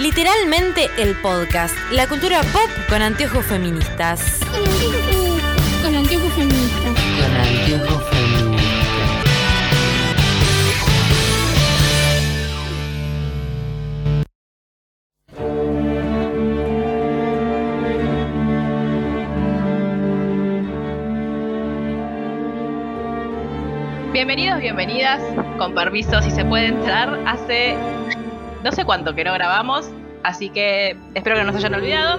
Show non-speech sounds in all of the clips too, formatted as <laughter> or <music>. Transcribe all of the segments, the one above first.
Literalmente el podcast, la cultura pop con anteojos feministas. Con anteojos feministas. Con anteojos feministas. Bienvenidos, bienvenidas, con permiso si se puede entrar. Hace no sé cuánto que no grabamos, así que espero que no nos hayan olvidado.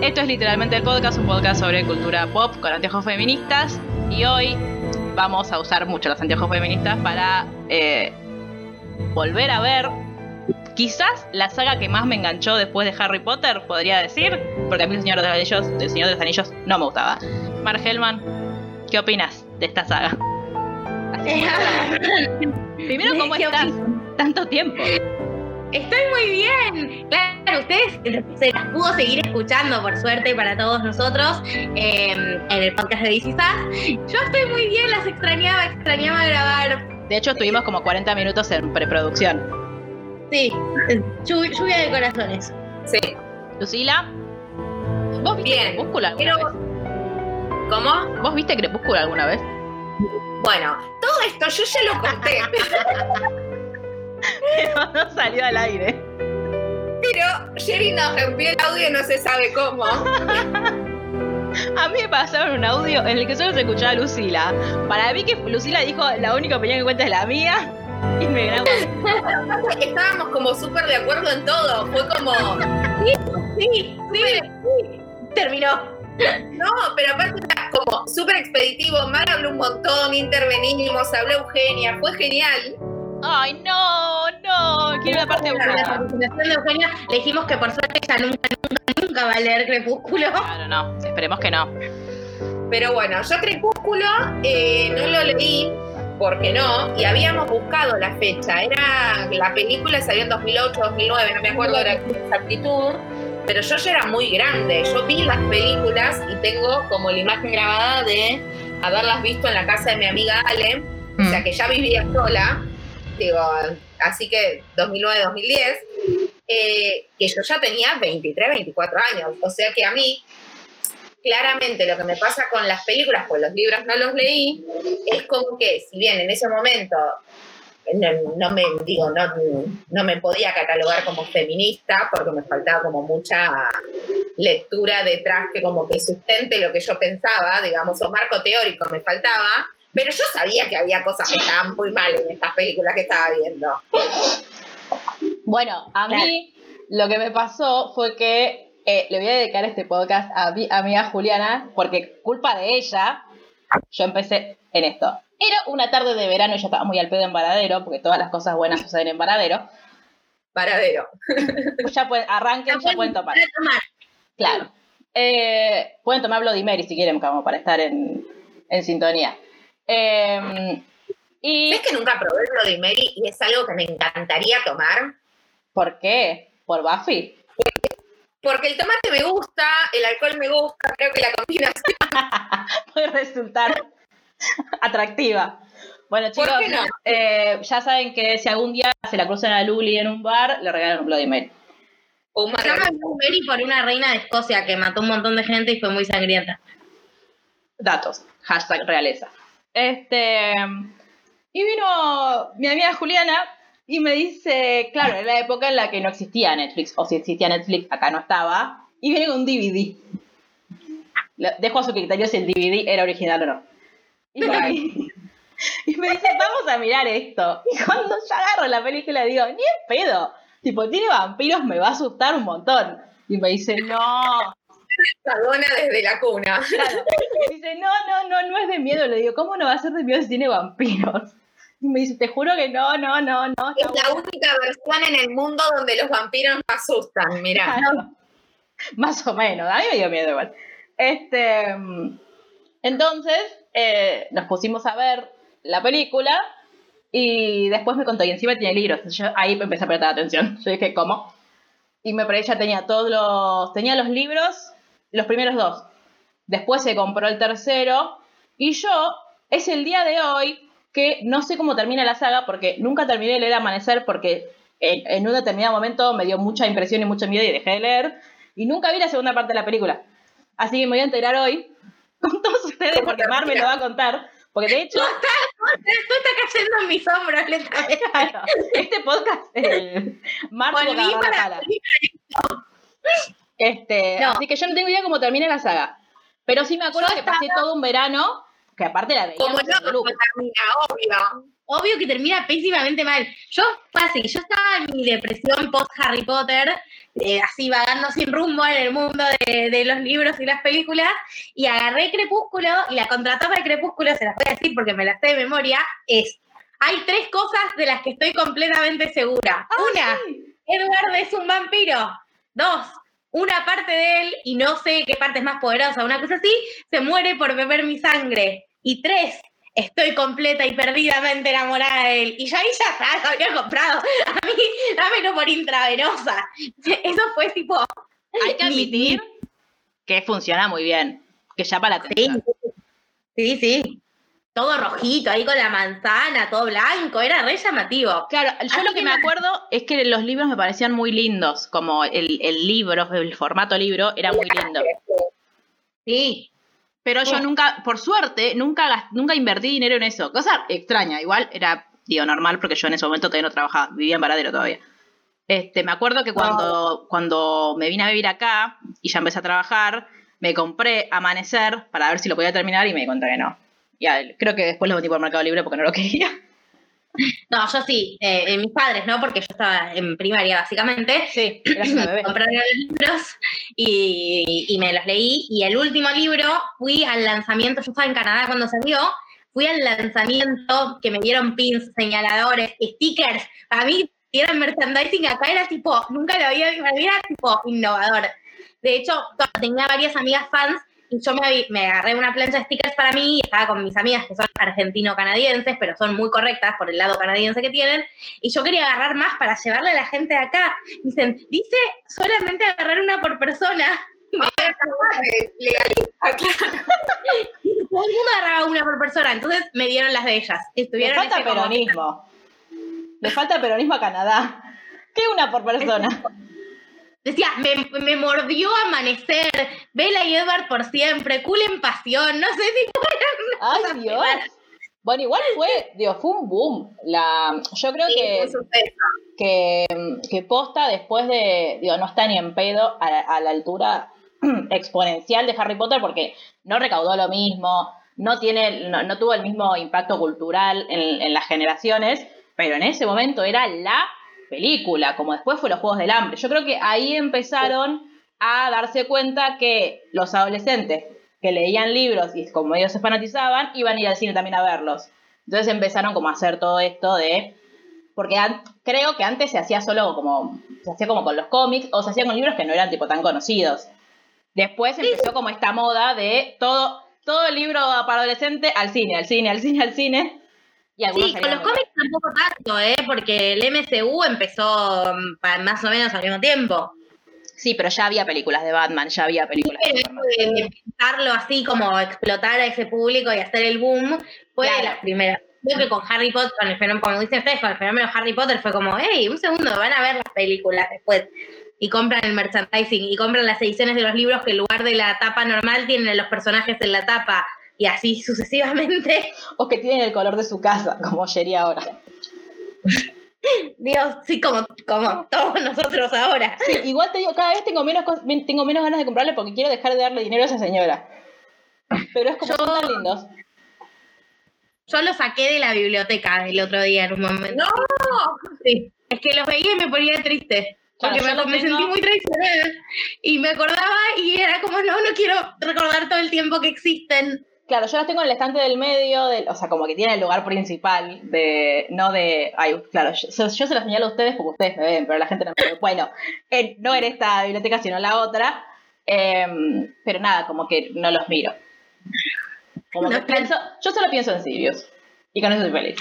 Esto es literalmente el podcast, un podcast sobre cultura pop con anteojos feministas. Y hoy vamos a usar mucho los anteojos feministas para eh, volver a ver quizás la saga que más me enganchó después de Harry Potter, podría decir, porque a mí el Señor de los Anillos, el Señor de los Anillos no me gustaba. Mark Hellman, ¿qué opinas de esta saga? <laughs> Primero, ¿cómo ¿Qué estás? Tanto tiempo. Estoy muy bien. Claro, ustedes se las pudo seguir escuchando, por suerte, para todos nosotros, eh, en el podcast de DC Yo estoy muy bien, las extrañaba, extrañaba grabar. De hecho, estuvimos como 40 minutos en preproducción. Sí, llu- lluvia de corazones. Sí, Lucila, ¿vos viste Bien, Crepúsculo alguna pero- vez? ¿cómo? ¿Vos viste Crepúsculo alguna vez? Bueno, todo esto yo ya lo conté, <laughs> Pero no salió al aire. pero Jerry nos rompió el audio y no se sabe cómo. <laughs> A mí me pasaron un audio en el que solo se escuchaba a Lucila. Para mí que Lucila dijo la única opinión que cuenta es la mía <laughs> y me grabó. <laughs> Estábamos como súper de acuerdo en todo, fue como, Sí, sí, sí. Terminó. no, pero aparte era como súper expeditivo, Mar habló un montón, intervenimos, habló Eugenia, fue genial. Ay, no, no. Quiero la parte En la de Eugenia le dijimos que por suerte ella nunca, nunca, nunca va a leer Crepúsculo. Claro, no. Esperemos que no. Pero bueno, yo Crepúsculo eh, no lo leí, porque no, y habíamos buscado la fecha. Era la película salió en 2008, 2009, no me acuerdo ahora con exactitud, pero yo ya era muy grande. Yo vi las películas y tengo como la imagen grabada de haberlas visto en la casa de mi amiga Ale, o Mm. sea que ya vivía sola, digo, así que 2009, 2010, eh, que yo ya tenía 23, 24 años, o sea que a mí claramente lo que me pasa con las películas, pues los libros no los leí, es como que si bien en ese momento no, no me digo no, no me podía catalogar como feminista porque me faltaba como mucha lectura detrás que como que sustente lo que yo pensaba, digamos, o marco teórico me faltaba, pero yo sabía que había cosas que estaban muy mal en estas películas que estaba viendo. Bueno, a mí lo que me pasó fue que eh, le voy a dedicar este podcast a mi amiga Juliana, porque culpa de ella, yo empecé en esto. Era una tarde de verano y yo estaba muy al pedo en Varadero, porque todas las cosas buenas suceden en Varadero. Paradero. Ya pueden, arranquen, ya pueden tomar. Tomar. Claro. Eh, pueden tomar Bloody Mary si quieren, como para estar en, en sintonía. Eh, y ¿Sabes que nunca probé el Bloody Mary y es algo que me encantaría tomar? ¿por qué? ¿Por Buffy? Porque el tomate me gusta, el alcohol me gusta, creo que la combinación. <laughs> puede resultar atractiva. Bueno, ¿Por chicos, no? eh, ya saben que si algún día se la cruzan a Luli en un bar, le regalan un Bloody Mary. Un Se llama Mary por una reina de Escocia que mató un montón de gente y fue muy sangrienta. Datos. Hashtag realeza. Este. Y vino mi amiga Juliana y me dice, claro, era la época en la que no existía Netflix, o si existía Netflix, acá no estaba, y viene un DVD. Dejo a su criterio si el DVD era original o no. Y me, <laughs> y me dice, vamos a mirar esto. Y cuando yo agarro la película digo, ni en pedo. Tipo, tiene vampiros, me va a asustar un montón. Y me dice, no, Cagona desde la cuna. Claro. Dice, no, no, no, no es de miedo. Le digo, ¿cómo no va a ser de miedo si tiene vampiros? Y me dice, te juro que no, no, no, no. Es la única versión en el mundo donde los vampiros no asustan, mirá. bueno". Más o menos, a mí me dio miedo igual. Este, entonces, eh, nos pusimos a ver la película y después me contó, y encima tiene libros. Yo ahí empecé a prestar atención. Yo dije, ¿cómo? Y me parece ella tenía todos los, tenía los libros, los primeros dos. Después se compró el tercero. Y yo, es el día de hoy que no sé cómo termina la saga porque nunca terminé de leer Amanecer porque en, en un determinado momento me dio mucha impresión y mucho miedo y dejé de leer. Y nunca vi la segunda parte de la película. Así que me voy a enterar hoy <laughs> con todos ustedes, porque Mar me lo va a contar. Porque de hecho, Tú estás, tú estás cayendo en mis hombros claro, este podcast, eh, Mar Volví para pala. Este, No. Así que yo no tengo idea cómo termina la saga. Pero sí me acuerdo Yo que pasé todo un verano, que aparte la veíamos Como no, como termina, obvio. Obvio que termina pésimamente mal. Yo, así, yo estaba en mi depresión post Harry Potter, eh, así vagando sin rumbo en el mundo de, de los libros y las películas, y agarré Crepúsculo, y la contratapa de Crepúsculo, se las voy a decir porque me las sé de memoria, es, hay tres cosas de las que estoy completamente segura. Una, Edward es un vampiro. Dos, una parte de él, y no sé qué parte es más poderosa, una cosa así, se muere por beber mi sangre. Y tres, estoy completa y perdidamente enamorada de él. Y yo ahí ya está, lo había comprado. A mí, dámelo por intravenosa. Eso fue tipo. Hay que mi- admitir que funciona muy bien. Que llama la Sí, sí, sí. Todo rojito, ahí con la manzana, todo blanco, era re llamativo. Claro, yo Así lo que me acuerdo es que los libros me parecían muy lindos, como el, el libro, el formato libro era muy lindo. Sí, Pero yo nunca, por suerte, nunca, nunca invertí dinero en eso. Cosa extraña, igual era, digo, normal porque yo en ese momento todavía no trabajaba, vivía en Varadero todavía. Este, me acuerdo que cuando, cuando me vine a vivir acá y ya empecé a trabajar, me compré Amanecer para ver si lo podía terminar y me di cuenta que no. Ya, creo que después lo metí por Mercado Libre porque no lo quería. <laughs> no, yo sí, eh, mis padres, ¿no? Porque yo estaba en primaria, básicamente. Sí, <laughs> compraron los libros y, y me los leí. Y el último libro, fui al lanzamiento, yo estaba en Canadá cuando salió, fui al lanzamiento que me dieron pins, señaladores, stickers. Para mí, si era merchandising acá, era tipo, nunca lo había visto, era tipo innovador. De hecho, tenía varias amigas fans y yo me, me agarré una plancha de stickers para mí y estaba con mis amigas que son argentino-canadienses, pero son muy correctas por el lado canadiense que tienen. Y yo quería agarrar más para llevarle a la gente de acá. Dicen, dice solamente agarrar una por persona. <laughs> Claro. <laughs> Todo el mundo agarraba una por persona, entonces me dieron las de ellas. Le Estuvieron falta como- peronismo. Le falta peronismo a Canadá. ¿Qué una por persona? <laughs> Decía, me, me mordió amanecer, Bella y Edward por siempre, cool en pasión, no sé si Ay, Dios. Bueno, igual fue, digo, fue un boom. La, yo creo Sí, que, que, que posta después de, digo, no está ni en pedo a la, a la altura <clears throat> exponencial de Harry Potter porque no recaudó lo mismo, no tiene, no, no tuvo el mismo impacto cultural en, en las generaciones, pero en ese momento era la película, como después fue los Juegos del Hambre. Yo creo que ahí empezaron a darse cuenta que los adolescentes que leían libros y como ellos se fanatizaban, iban a ir al cine también a verlos. Entonces empezaron como a hacer todo esto de... Porque creo que antes se hacía solo como... Se hacía como con los cómics o se hacía con libros que no eran tipo tan conocidos. Después empezó como esta moda de todo, todo libro para adolescente al cine, al cine, al cine, al cine. Y Sí, con los cómics tampoco tanto, ¿eh? Porque el MCU empezó mm, más o menos al mismo tiempo. Sí, pero ya había películas de Batman, ya había películas de Pero Superman. eso de, de pensarlo así como explotar a ese público y hacer el boom fue de las primeras. Creo que con Harry Potter, con el fenómeno, como dicen ustedes, con el fenómeno Harry Potter fue como, hey, un segundo, van a ver las películas después. Y compran el merchandising y compran las ediciones de los libros que en lugar de la tapa normal tienen los personajes en la tapa. Y así <laughs> sucesivamente. O que tienen el color de su casa, como Sherry ahora. Dios, sí, como, como todos nosotros ahora. Sí, igual te digo, cada vez tengo menos, tengo menos ganas de comprarle porque quiero dejar de darle dinero a esa señora. Pero es como Yo- son tan lindos. Yo lo saqué de la biblioteca el otro día en un momento. ¡No! Sí. Es que los veía y me ponía triste. Claro, Porque me, lo me tengo- sentí muy traicionada. Y me acordaba y era como, no, no quiero recordar todo el tiempo que existen. Claro, yo las tengo en el estante del medio, del, o sea, como que tiene el lugar principal, de no de... Ay, claro, yo, yo se lo señalo a ustedes porque ustedes me ven, pero la gente no me ve. Bueno, en- no en esta biblioteca, sino en la otra. em, pero nada, como que no los miro. Como que No, pienso, yo solo pienso en Sirius. Y con eso soy feliz.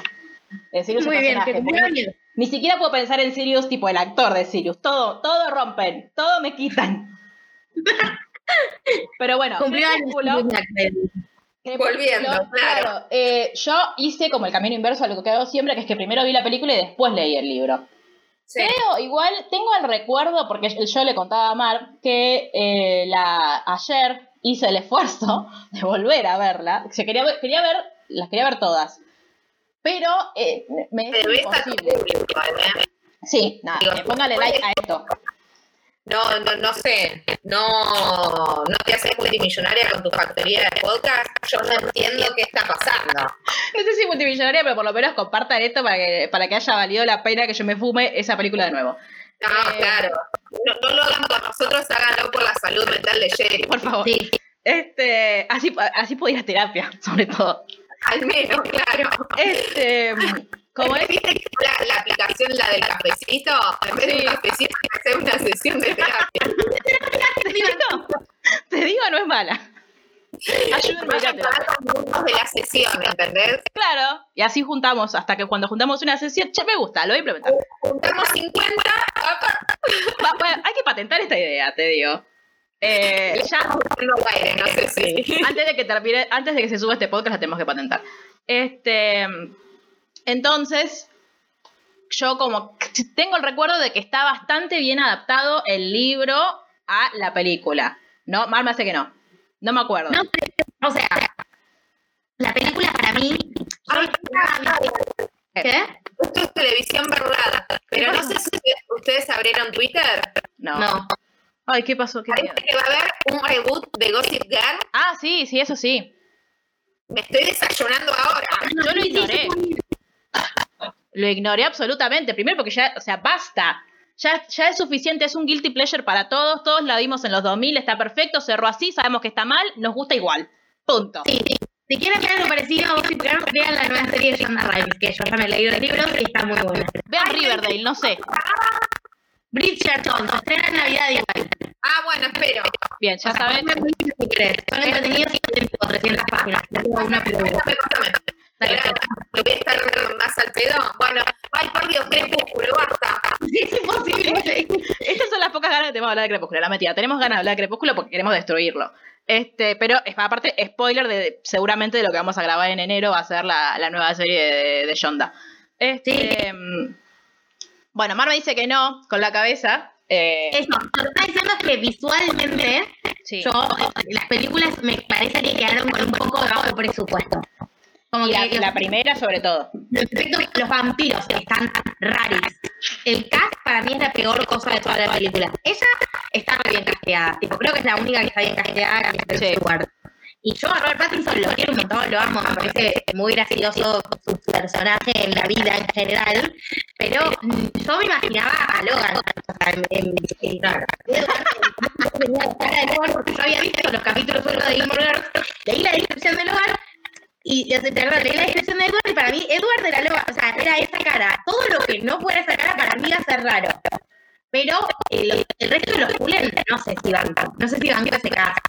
En Sirius Muy bien, que cumpleaños. Ni siquiera puedo pensar en Sirius tipo el actor de Sirius. Todo, todo rompen, todo me quitan. <laughs> Pero bueno, Cumplió. Volviendo, claro. eh, yo hice como el camino inverso a lo que hago siempre, que es que primero vi la película y después leí el libro. Sí. Creo, igual, tengo el recuerdo, porque yo le contaba a Mar, que eh, la, ayer hice el esfuerzo <laughs> de volver a verla. O sea, quería, ver- quería ver, las quería ver todas. Pero eh, me es imposible. público, ¿eh? Sí, nada, póngale like a esto. No, no, no sé, no, no te haces multimillonaria con tu factoría de podcast. Yo no entiendo qué está pasando. No sé si multimillonaria, pero por lo menos compartan esto para que, para que haya valido la pena que yo me fume esa película de nuevo. No, Eh. claro. No, no lo hagan por nosotros, háganlo por la salud mental de Jerry. Por favor. Sí, Este, así, así puedo ir a terapia, sobre todo. Al menos, claro. Este, como es, ¿Viste que la, la aplicación, la del cafecito? En vez de un cafecito, hacer una sesión de terapia. te digo, te digo, no es mala. Ayúdenme Vayan de la sesión, ¿entendés? Claro, y así juntamos, hasta que cuando juntamos una sesión, che, me gusta, lo voy a implementar. Juntamos 50, acá Va- bueno, hay que patentar esta idea, te digo. Eh, ya, aire, no sé si. antes de que termine, antes de que se suba este podcast, la tenemos que patentar. Este, entonces, yo como tengo el recuerdo de que está bastante bien adaptado el libro a la película. No, Mar me hace que no. No me acuerdo. no, o sea, la película para mí. vi- ¿Qué? Esto es televisión verdad. Pero no sé si ustedes abrieron Twitter. No. No. Ay, ¿qué pasó? ¿Qué. Parece que va a haber un reboot de Gossip Girl. Ah, sí, sí, eso sí. Me estoy desayunando ahora. Yo lo ignoré. Lo ignoré absolutamente. Primero porque ya, o sea, basta. Ya, ya es suficiente, es un guilty pleasure para todos. Todos la vimos en los 2000, está perfecto, cerró así, sabemos que está mal, nos gusta igual. Punto. Sí, sí. Si quieren ver algo parecido a Girl, vean la nueva serie de Shonda Rhimes, que yo ya me leí los libros y está muy buena. Vean Riverdale, no sé. Bridgerton, se estrena en Navidad igual. Ah, bueno, espero. Bien, ya saben. Si querés. Son entretenidos y tienen como 300 páginas. Una película. Dale. ¿Lo voy a estar más al pedo? Bueno, ay, por Dios, crepúsculo, basta. <laughs> Es imposible. Estas son las pocas ganas que tenemos de hablar de Crepúsculo. La mentira, tenemos ganas de hablar de Crepúsculo porque queremos destruirlo. Este, pero es- aparte, spoiler de seguramente de lo que vamos a grabar en enero va a ser la, la nueva serie de, de Shonda. Este, mm, Bueno, Mar me dice que no, con la cabeza. Eh, Eso, lo que está diciendo es que visualmente, sí. yo, las películas me parece que quedaron con un poco de bajo presupuesto. Como Y la, que la primera, sobre todo. respecto a los vampiros que están raros. El cast para mí es la peor cosa de toda la película. Ella está re bien casteada. Tipo, creo que es la única que está bien casteada que es Sí. Y yo a Robert Pattinson lo quiero un montón, lo amo, me parece muy gracioso su personaje en la vida en general. Pero mm, yo me imaginaba a Logan. O sea, en, en- yo había visto los capítulos solo de Gilmore Girls, leí la descripción de Logan y ya sé, perdón, leí la descripción de Edward y para mí Edward era Logan, o sea, era esa cara. Todo lo que no fuera esa cara para mí iba a ser raro. Pero eh, lo- el resto de los Cullen no sé si van, no sé si van ese caso.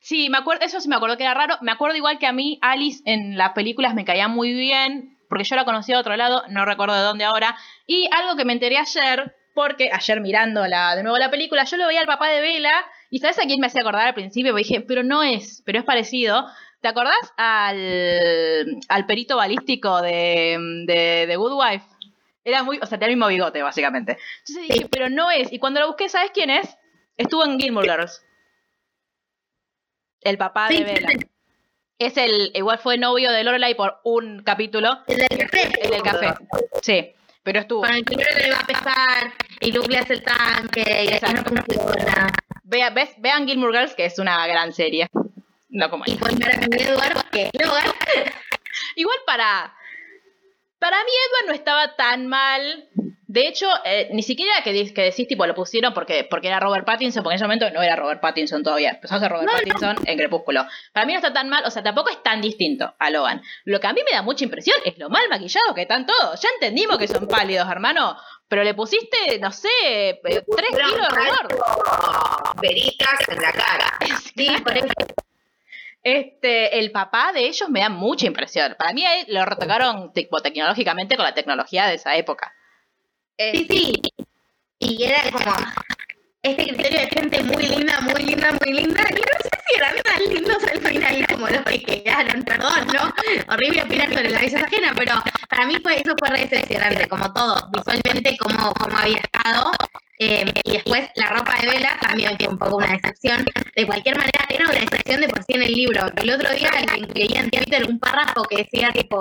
Sí, me acuerdo, eso sí me acuerdo que era raro. Me acuerdo igual que a mí, Alice en las películas me caía muy bien, porque yo la conocía de otro lado, no recuerdo de dónde ahora. Y algo que me enteré ayer, porque ayer mirando la, de nuevo la película, yo lo veía al papá de Vela, y ¿sabes a quién me hacía acordar al principio? Porque dije, pero no es, pero es parecido. ¿Te acordás al, al perito balístico de, de, de Good Wife? Era muy, o sea, tenía el mismo bigote, básicamente. Entonces dije, pero no es. Y cuando lo busqué, ¿sabes quién es? Estuvo en Gilmore Girls. El papá de Bella. Es el, igual fue novio de Lorelai por un capítulo, el del café. el del café. Sí, pero estuvo. Con el primero le va a pesar y Luke le hace el tanque y Exacto. no. Vea, ves, vean Gilmore Girls, que es una gran serie. No como Y esta. pueden ver a mi Edward que Logan Igual para. Para mí, Edward no estaba tan mal. De hecho, eh, ni siquiera que, que decís, tipo, lo pusieron porque, porque era Robert Pattinson, porque en ese momento no era Robert Pattinson todavía. Empezó a ser Robert Pattinson en Crepúsculo. Para mí no está tan mal, o sea, tampoco es tan distinto a Logan. Lo que a mí me da mucha impresión es lo mal maquillado que están todos. Ya entendimos que son pálidos, hermano. Pero le pusiste, no sé, eh, tres kilos de rubor. Veritas en la cara. <laughs> Sí, por. Este, el papá de ellos me da mucha impresión. Para mí lo retocaron tipo, tecnológicamente con la tecnología de esa época. Eh, Sí, sí. Y era como. este criterio de gente muy linda, muy linda, muy linda, y no sé si eran tan lindos al final como los que quedaron, perdón, ¿no? Horrible opinar sobre la belleza ajena, pero para mí fue, eso fue re decepcionante, como todo, visualmente como, como había estado. Eh, y después la ropa de Vela también fue un poco una decepción. De cualquier manera, era una decepción de por sí en el libro. El otro día leía en Twitter un párrafo que decía tipo,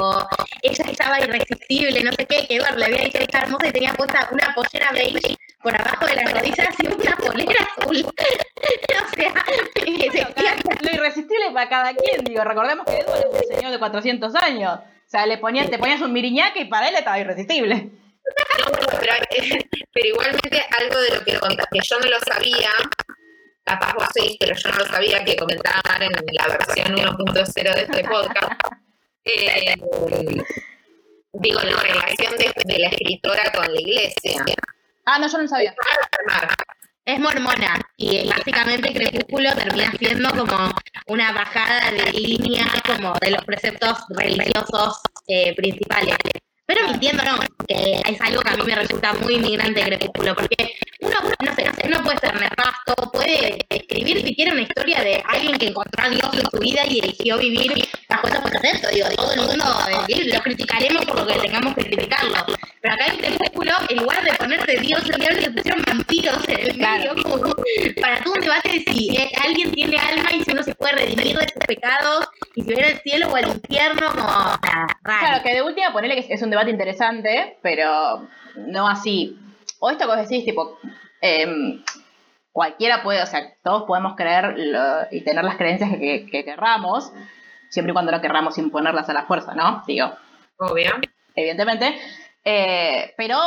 ella estaba irresistible, no sé qué, que Edward le había dicho que estaba hermosa y tenía puesta una pollera beige por abajo de las rodillas y una polera azul. <laughs> o sea, que se Lo irresistible para cada quien, digo, recordemos que Edward es un señor de 400 años. O sea, le ponían, te ponías un miriñaque y para él estaba irresistible. Pero, pero igualmente algo de lo que que yo no lo sabía, capaz vos sí, pero yo no lo sabía, que comentaban en la versión 1.0 de este podcast. Eh, digo, la relación de, de la escritora con la iglesia. Ah, no, yo no lo sabía. es mormona y básicamente Crepúsculo termina siendo como una bajada de línea como de los preceptos religiosos eh, principales. Pero mintiendo no, que es algo que a mí me resulta muy inmigrante Crepúsculo, porque uno, no sé, no sé, uno puede ser nefasto, puede escribir si quiere una historia de alguien que encontró a Dios en su vida y eligió vivir bajo esos preceptos. Digo, todo el mundo eh, lo criticaremos por lo que tengamos que criticarlo. Pero acá en Crepúsculo, en lugar de ponerte Dios el diablo, le pusieron vampiros en el medio, como para todo un debate de si eh, alguien tiene alma y si uno se puede redimir de sus pecados y si viene el cielo o el infierno, como raro. Claro, que de última ponerle que es un debate interesante, pero no así. O esto que vos decís, tipo, em, cualquiera puede, o sea, todos podemos creer lo- y tener las creencias que, que- que querramos, siempre y cuando no querramos imponerlas a la fuerza, ¿no? Digo, Obvio. evidentemente, eh, pero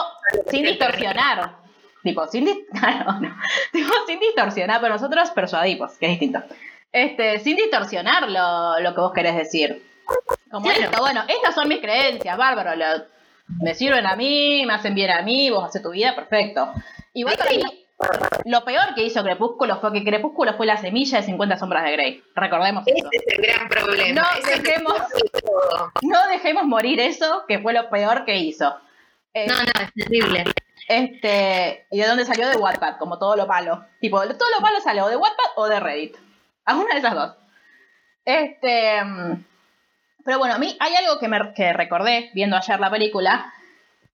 sin distorsionar. Tipo, sin, <laughs> no. Tipo, sin distorsionar, pero nosotros persuadimos, que es distinto. Este, sin distorsionar lo, lo que vos querés decir. Como Claro. esto, bueno, estas son mis creencias, bárbaro, me sirven a mí, me hacen bien a mí, vos haces tu vida, perfecto. Igual para mí, lo peor que hizo Crepúsculo fue que Crepúsculo fue la semilla de 50 sombras de Grey. Recordemos eso. Ese es el gran problema. No dejemos-. No dejemos morir eso, que fue lo peor que hizo. Eh, No, no, es terrible. Este, ¿y de dónde salió? De Wattpad, como todo lo malo. Tipo, todo lo malo sale o de Wattpad o de Reddit. Alguna de esas dos. Este, mm, pero bueno, a mí hay algo que, me, que recordé viendo ayer la película,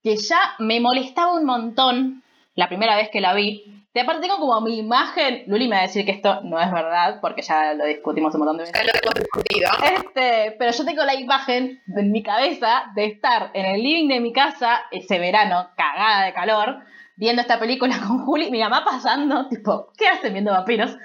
que ya me molestaba un montón la primera vez que la vi. De aparte tengo como mi imagen, Luli me va a decir que esto no es verdad, porque ya lo discutimos un montón de veces. Ya lo hemos discutido. Este, pero yo tengo la imagen en mi cabeza de estar en el living de mi casa ese verano, cagada de calor, viendo esta película <laughs> con Juli, mi mamá pasando, tipo, ¿qué hacen viendo vampiros?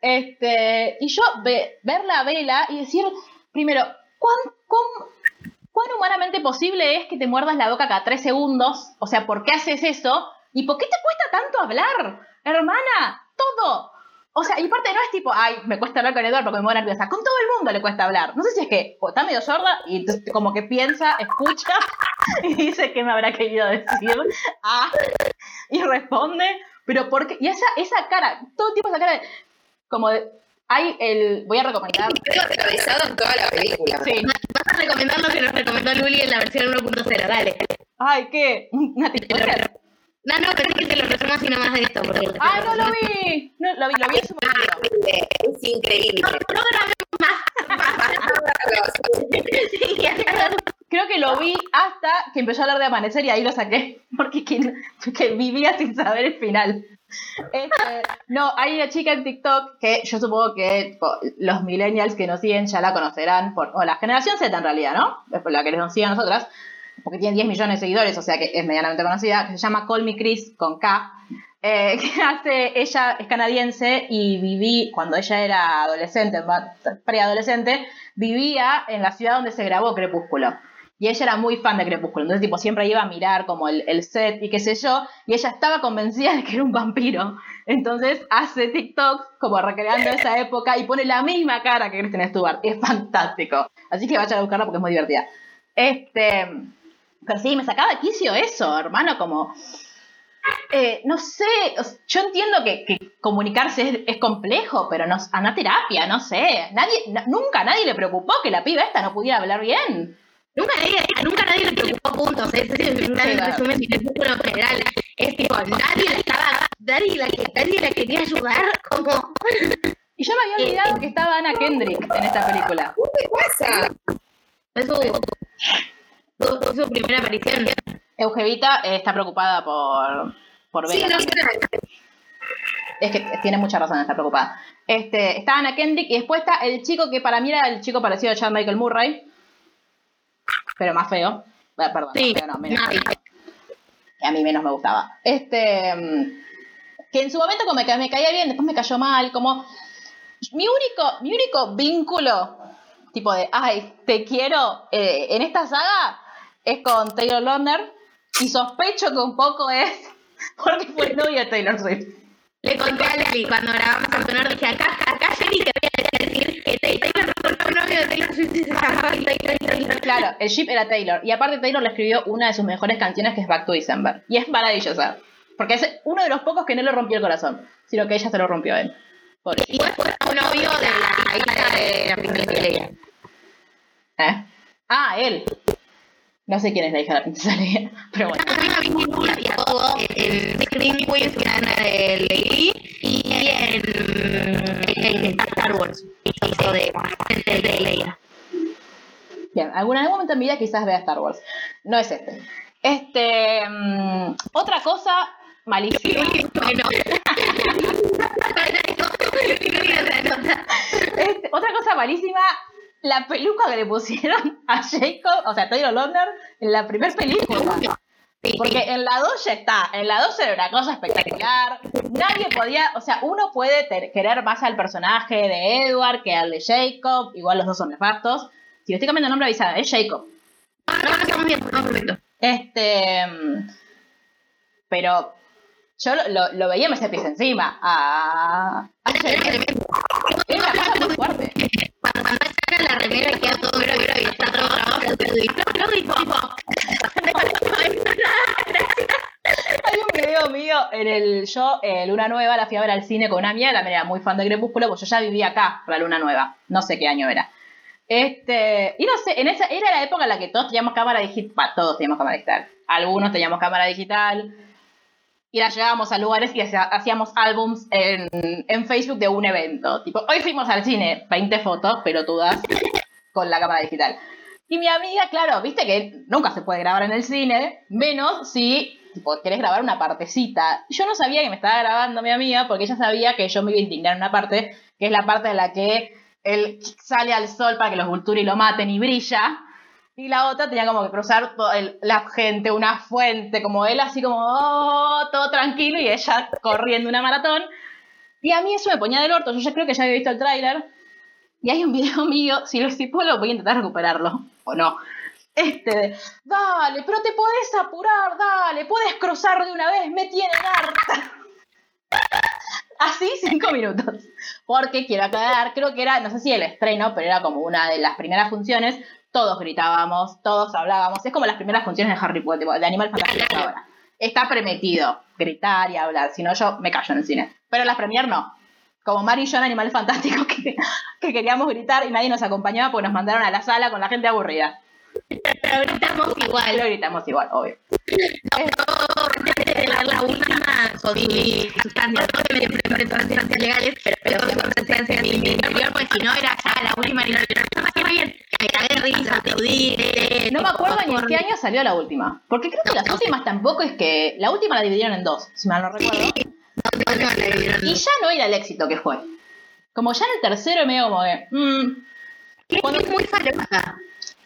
Este, y yo ve- ver la vela y decir, primero, ¿cuán, humanamente posible es que te muerdas la boca cada tres segundos? O sea, ¿por qué haces eso? ¿Y por qué te cuesta tanto hablar? Hermana, todo. O sea, y aparte no es tipo, ay, me cuesta hablar con Eduardo porque me voy nerviosa. Con todo el mundo le cuesta hablar. No sé si es que está medio sorda y como que piensa, escucha <laughs> y dice qué me habrá querido decir. Ah, y responde. Pero porque, y esa, esa cara, todo tipo esa cara como de, hay el, voy a recomendar. Quedó atravesado en toda la película. Sí. Vas a recomendar lo que nos recomendó Luli en la versión 1.0, dale. Ay, ¿qué? ¿Una? <laughs> No, no, pensé que te lo resumo así nomás de esto. Porque Ay, no lo vi. No, lo vi, lo vi en su momento. Es increíble. No grabemos más. <laughs> Creo que lo vi hasta que empezó a hablar de amanecer y ahí lo saqué. Porque que, que vivía sin saber el final. Este, no, hay una chica en TikTok que yo supongo que los millennials que nos siguen ya la conocerán, por, o la generación Z en realidad, ¿no? Es por la que nos sigue a nosotras, porque tiene 10 millones de seguidores, o sea que es medianamente conocida, que se llama Call Me Chris con K, eh, <laughs> que hace, ella es canadiense y viví, cuando ella era adolescente, preadolescente, vivía en la ciudad donde se grabó Crepúsculo. Y ella era muy fan de Crepúsculo, entonces tipo siempre iba a mirar como el, el set y qué sé yo, y ella estaba convencida <laughs> de que era un vampiro. Entonces hace TikTok como recreando esa época y pone la misma cara que Kristen Stewart. Es fantástico. Así que vayan a buscarla porque es muy divertida. Este, pero sí, me sacaba de quicio eso, hermano, como... eh, no sé, yo entiendo que, comunicarse es, complejo, pero no, a terapia, no sé. Nadie, na- nunca nadie le preocupó que la piba esta no pudiera hablar bien. Nunca nadie, nunca nadie le preocupó puntos. Ese es va. resumen del título general. Es tipo, nadie le estaba, nadie la, nadie la quería ayudar, como... Y yo me había olvidado que estaba Anna Kendrick en esta película. ¿Qué pasa? Es su, su, su primera aparición. Eugevita eh, está preocupada por, por Sí, Bella. no sé. Es que tiene mucha razón de estar preocupada. Este, está Anna Kendrick y después está el chico que para mí era el chico parecido a Chad Michael Murray. Pero más feo. Eh, Perdón, Sí, más feo, no, menos nadie. que a mí menos me gustaba. Este, mm, que en su momento como que me caía bien, después me cayó mal, como mi único, mi único vínculo, tipo de, ay, te quiero, eh, en esta saga es con Taylor Lautner y sospecho que un poco es <laughs> porque fue el novio de Taylor Swift. Le conté a Lali cuando grabamos en Sonor, dije, acá, acá Jenny te Taylor Swift y Taylor. Claro, el ship era Taylor. Y aparte Taylor le escribió una de sus mejores canciones que es Back to December. Y es maravillosa. Porque es uno de los pocos que no le rompió el corazón, sino que ella se lo rompió a él. Pobre. Y después fue novio de la hija de la princesa Leia. ¿Eh? Ah, él. No sé quién es la hija de la princesa Leia, pero bueno. También a Vinny Moore y a todo en Scream Queens, que era de Lady, y en, Star Wars, hizo de, Leia. Bien, algún, algún momento en mi vida quizás vea Star Wars. No es este. Este. mm, otra cosa malísima. Bueno. Este, otra cosa malísima. La peluca que le pusieron a Jacob, o sea, a Taylor Lautner, en la primera película. Porque en la 2 ya está, en la 2 era una cosa espectacular. Nadie podía, o sea, uno puede ter- querer más al personaje de Edward que al de Jacob, igual los dos son nefastos. Si le estoy cambiando el nombre avisada, es Jacob. No, no, estamos bien, estamos perfecto. Este. mm, Pero yo lo, lo, lo veía y me hacía pies encima. A, a Jacob. Era una cosa muy fuerte. Cuando, sacan la remera y queda todo negro Hay un video mío en el. Yo, eh, Luna Nueva, la fui a ver al cine con una amiga, también era muy fan de Crepúsculo, pues yo ya vivía acá, la Luna Nueva. No sé qué año era. Este. Y no sé, en esa era la época en la que todos teníamos cámara digital. Todos teníamos cámara digital. Algunos teníamos cámara digital. Y la llevábamos a lugares y hacía- hacíamos álbums en, en Facebook de un evento. Tipo, hoy fuimos al cine, 20 fotos, pelotudas, con la cámara digital. Y mi amiga, claro, viste que nunca se puede grabar en el cine, menos si tipo, querés grabar una partecita. Yo no sabía que me estaba grabando mi amiga porque ella sabía que yo me iba a indignar en una parte, que es la parte en la que él sale al sol para que los Vulturi lo maten y brilla. Y la otra tenía como que cruzar todo la gente, una fuente, como él así como oh, todo tranquilo y ella corriendo una maratón. Y a mí eso me ponía del orto, yo creo que ya había visto el tráiler. Y hay un video <laughs> mío, si lo voy a intentar recuperarlo, o no. Este, dale, pero te podés apurar, dale, puedes cruzar de una vez, me tienen harta. <laughs> Así cinco minutos. Porque quiero aclarar, creo que era, no sé si el estreno, pero era como una de las primeras funciones. Todos gritábamos, todos hablábamos. Es como las primeras funciones de Harry Potter, de Animal Fantástico ahora. Está permitido gritar y hablar, si no yo me callo en el cine. Pero las premier no. Como Mari y yo en Animales Fantásticos <laughs> que, que queríamos gritar y nadie nos acompañaba porque nos mandaron a la sala con la gente aburrida. pero gritamos Lo igual. gritamos igual, obvio. Antes de ver la última sustancia, no me sustancias legales, pero, pero con sustancias mi interior, pues si no era ya la última no aplaudí, grité, No me acuerdo ni en qué año salió la última. Porque creo que las últimas tampoco es que. La última la dividieron en dos, si mal no recuerdo. Y ya no era el éxito que fue. Como ya en el tercero, medio como que. mm, Cuando es muy.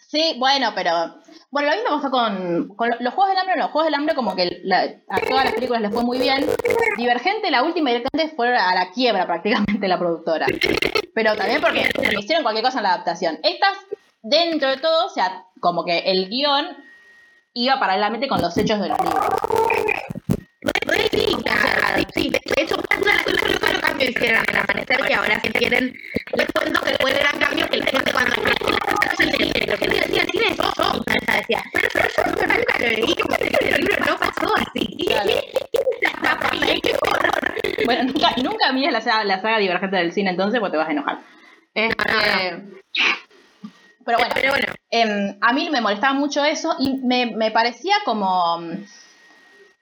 Sí, bueno, pero. Bueno, lo mismo pasó con, con lo- los Juegos del Hambre. Los Juegos del Hambre, como que la- a todas las películas les fue muy bien. Divergente, la última directamente fue a la quiebra prácticamente la productora. Pero también porque hicieron cualquier cosa en la adaptación. Estas, dentro de todo, o sea, como que el guion iba paralelamente con los hechos de los libros. Re sí, cagada. Sí, de hecho, una de las que los cambios hicieron al amanecer que ahora se quieren. Les cuento que fue el gran cambio que la gente cuando la gente decía, el cine es. Y Vanessa decía, pero yo nunca lo leí, como que el libro no pasó así. Bueno, nunca, nunca mires la saga, la saga Divergente del cine entonces porque te vas a enojar. Este, pero bueno, Pero bueno, Em, a mí me molestaba mucho eso y me, me parecía como.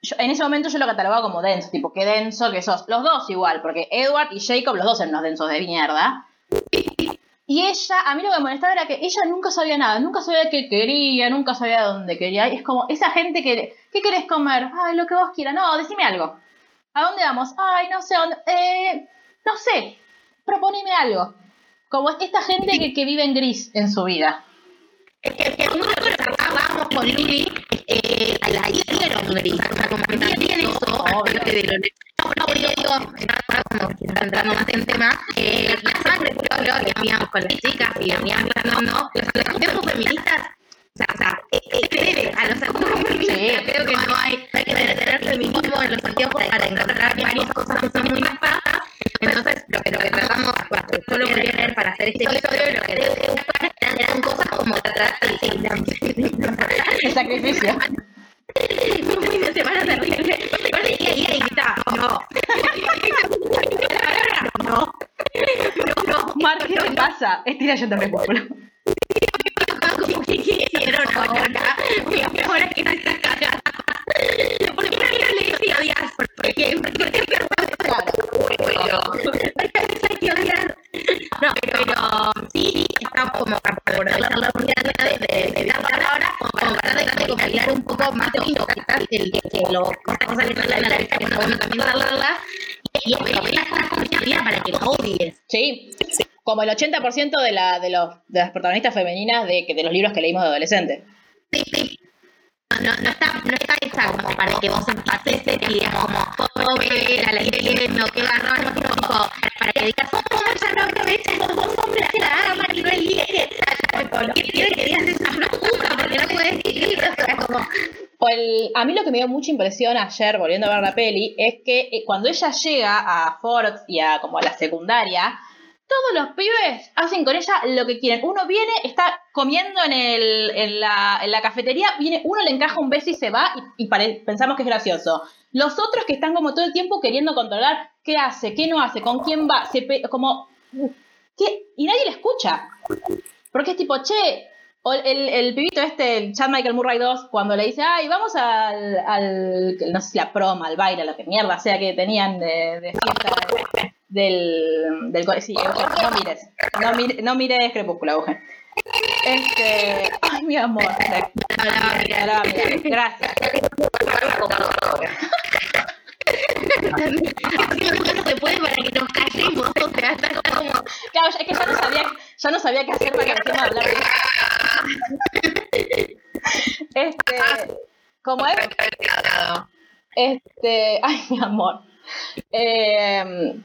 Yo- en ese momento yo lo catalogaba como denso, tipo, qué denso que sos. Los dos igual, porque Edward y Jacob, los dos eran unos densos de mierda. Y ella, a mí lo que me molestaba era que ella nunca sabía nada, nunca sabía qué quería, nunca sabía dónde quería. Y es como esa gente que, ¿qué querés comer? Ay, lo que vos quieras. No, decime algo. ¿A dónde vamos? Ay, no sé, ¿a dónde? Eh, no sé, proponeme algo. Como esta gente que, que vive en gris en su vida. Es que, que uno con Luli, eh, la hicieron gris, o sea, como que también eso, aparte de lo no, no, yo digo, como que está entrando más en tema, eh, la sangre puro que hacíamos con las chicas y veníamos hablando, los, los tiempos feministas, o sea, o sea, excede a los acuerdos feministas, creo que no hay, hay que tener feminismo en los anteojos para encontrar varias cosas que son muy más bajas, entonces lo que, lo que tratamos, bueno, yo lo quería leer para hacer este episodio, lo que debe buscar eran, eran El sacrificio. un fin de semana terrible. No. No. No, no. ¿qué te pasa? Estira yo también, por favor. ¿Qué hicieron ahora? Ahora que no estás cagada. No, pero sí, está como para aprovechar la oportunidad de, de, de hablar ahora, como para de compilar un poco más de quizás el que lo cosas que salen a la vista, que no bueno también hablarla, y aprovechar esta oportunidad para que lo odies. Sí. Como el 80% de, la, de, los, de las protagonistas femeninas de, que- de los libros que leímos de adolescente. Sí, sí. No, no, está, no está hecha como para que vos empates y digas como, oh, ver a la no qué tipo, para que digas, oh, ya no aprovecha, los dos hombres que la aman y no elige. Tipo, Lo que digas es una puta porque no puedes escribir, o sea, como, el- a mí lo que me dio mucha impresión ayer, volviendo a ver la peli, es que eh, cuando ella llega a Ford y a como a la secundaria, todos los pibes hacen con ella lo que quieren. Uno viene, está comiendo en, el, en, la, en la cafetería, viene, uno le encaja un beso y se va y, pensamos que es gracioso. Los otros que están como todo el tiempo queriendo controlar qué hace, qué no hace, con quién va, se pe- como... ¿qué? Y nadie le escucha. Porque es tipo, che, o el, el pibito este, el Chad Michael Murray 2, cuando le dice, ay, vamos al, al no sé si la proma, al baile, lo que mierda sea que tenían de, de del, del sí, Eugen, no mires, no, mire- no mires Crepúsculo, Eugen. Este, ay, mi amor, no la va a mirar. Ahora va a mirar. gracias. No se puede para que nos callemos, o sea, está como, Claro, es que ya no sabía, ya no sabía qué hacer para que dejemos de hablar de. Este, como es, Este, ay, mi amor. Eh,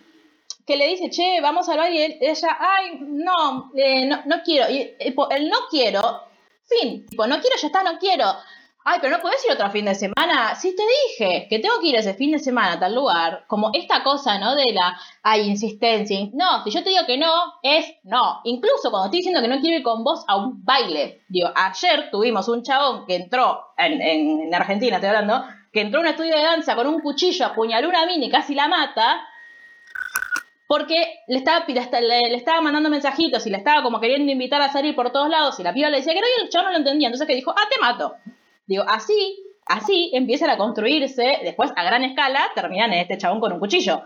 que le dice, che, vamos al baile. Y ella, ay, no, eh, no, no quiero. Y eh, el no quiero, fin, tipo, no quiero, ya está, no quiero. Ay, pero no puedes ir otro fin de semana. Sí, te dije que tengo que ir ese fin de semana a tal lugar. Como esta cosa, ¿no? De la, ay, insistencia. No, si yo te digo que no, es no. Incluso cuando estoy diciendo que no quiero ir con vos a un baile. Digo, ayer tuvimos un chabón que entró, en, en, en Argentina estoy hablando, que entró a un estudio de danza con un cuchillo, apuñaló una mina y casi la mata. Porque le estaba, le, le- estaba mandando mensajitos y le estaba como queriendo invitar a salir por todos lados y la piba le decía que no y el chabón no lo entendía. Entonces que dijo, ah, te mato. Digo, así, así empiezan a construirse, después a gran escala terminan en este chabón con un cuchillo.